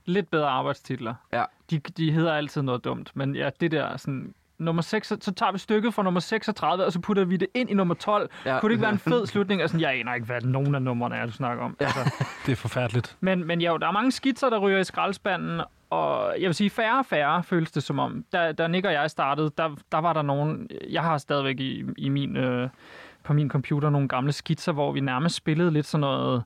Lidt bedre arbejdstitler. Ja. De, de hedder altid noget dumt, men ja, det der sådan... Nummer 6, så, tager vi stykket fra nummer 36, og så putter vi det ind i nummer 12. Ja. Kunne det ikke være en fed slutning? Altså, jeg aner ikke, hvad nogen af numrene er, du snakker om. Altså, Det er forfærdeligt. Men, men jo, der er mange skitser, der ryger i skraldespanden, og jeg vil sige, færre og færre føles det som om. Da, da Nick og jeg startede, der, der var der nogen... Jeg har stadigvæk i, i min, øh, på min computer nogle gamle skitser, hvor vi nærmest spillede lidt sådan noget...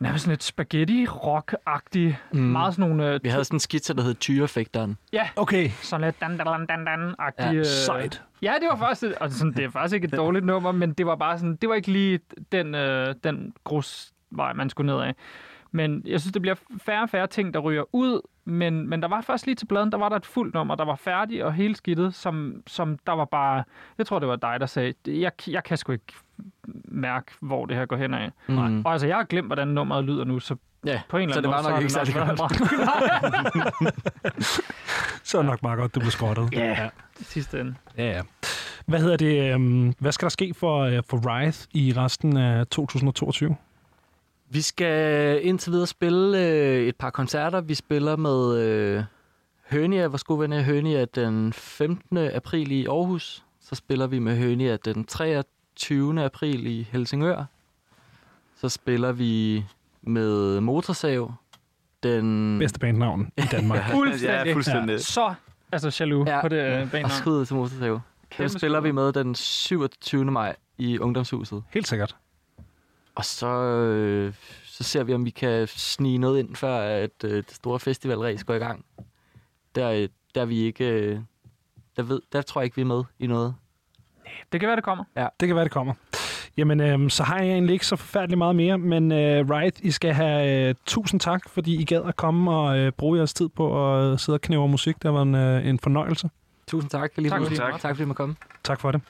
Nærmest sådan lidt spaghetti-rock-agtigt. Mm. Meget sådan nogle... Øh, Vi havde sådan en skitse, der hed Tyrefægteren. Ja, Okay, sådan lidt dan dan dan dan agtigt Ja, øh, sejt. Ja, det var faktisk, et- og sådan, det er faktisk ikke et dårligt nummer, men det var bare sådan, det var ikke lige den, øh, den grusvej, man skulle ned af. Men jeg synes, det bliver færre og færre ting, der ryger ud, men, men der var først lige til bladen, der var der et fuldt nummer, der var færdig og helt skidtet, som, som der var bare, jeg tror, det var dig, der sagde, jeg, jeg kan sgu ikke mærke, hvor det her går hen af. Mm. Og altså, jeg har glemt, hvordan nummeret lyder nu, så Ja, på en eller så anden det var måde, nok ikke så særlig bra. Så er det nok meget godt, det blev skrottet. Ja. Det sidste ende. Ja, ja. Hvad hedder det? øhm, hvad skal der ske for, øh, for Wraith i resten af 2022? Vi skal indtil videre spille øh, et par koncerter. Vi spiller med øh, Hønia, vores gode ven Hønia, den 15. april i Aarhus. Så spiller vi med Hønia den 23. april i Helsingør. Så spiller vi med Motorsav den... Bedste bandnavn i Danmark. Fuldstændig. Ja, fuldstændig. Så altså jaloux Ja. på det øh, Og banenavn. skud til Motorsav. Den spiller vi med den 27. maj i Ungdomshuset. Helt sikkert. Og så, øh, så ser vi, om vi kan snige noget ind, før at øh, det store festivalræs går i gang. Der, øh, der er vi ikke... Øh, der, ved, der tror jeg ikke, vi er med i noget. Det kan være, det kommer. Det kan være, det kommer. Jamen, øhm, så har jeg egentlig ikke så forfærdeligt meget mere, men øh, Right, I skal have øh, tusind tak, fordi I gad at komme og øh, bruge jeres tid på at øh, sidde og knæve musik. Det var en, øh, en fornøjelse. Tusind tak. Lige Tak, I tak. tak fordi du måtte komme. Tak for det.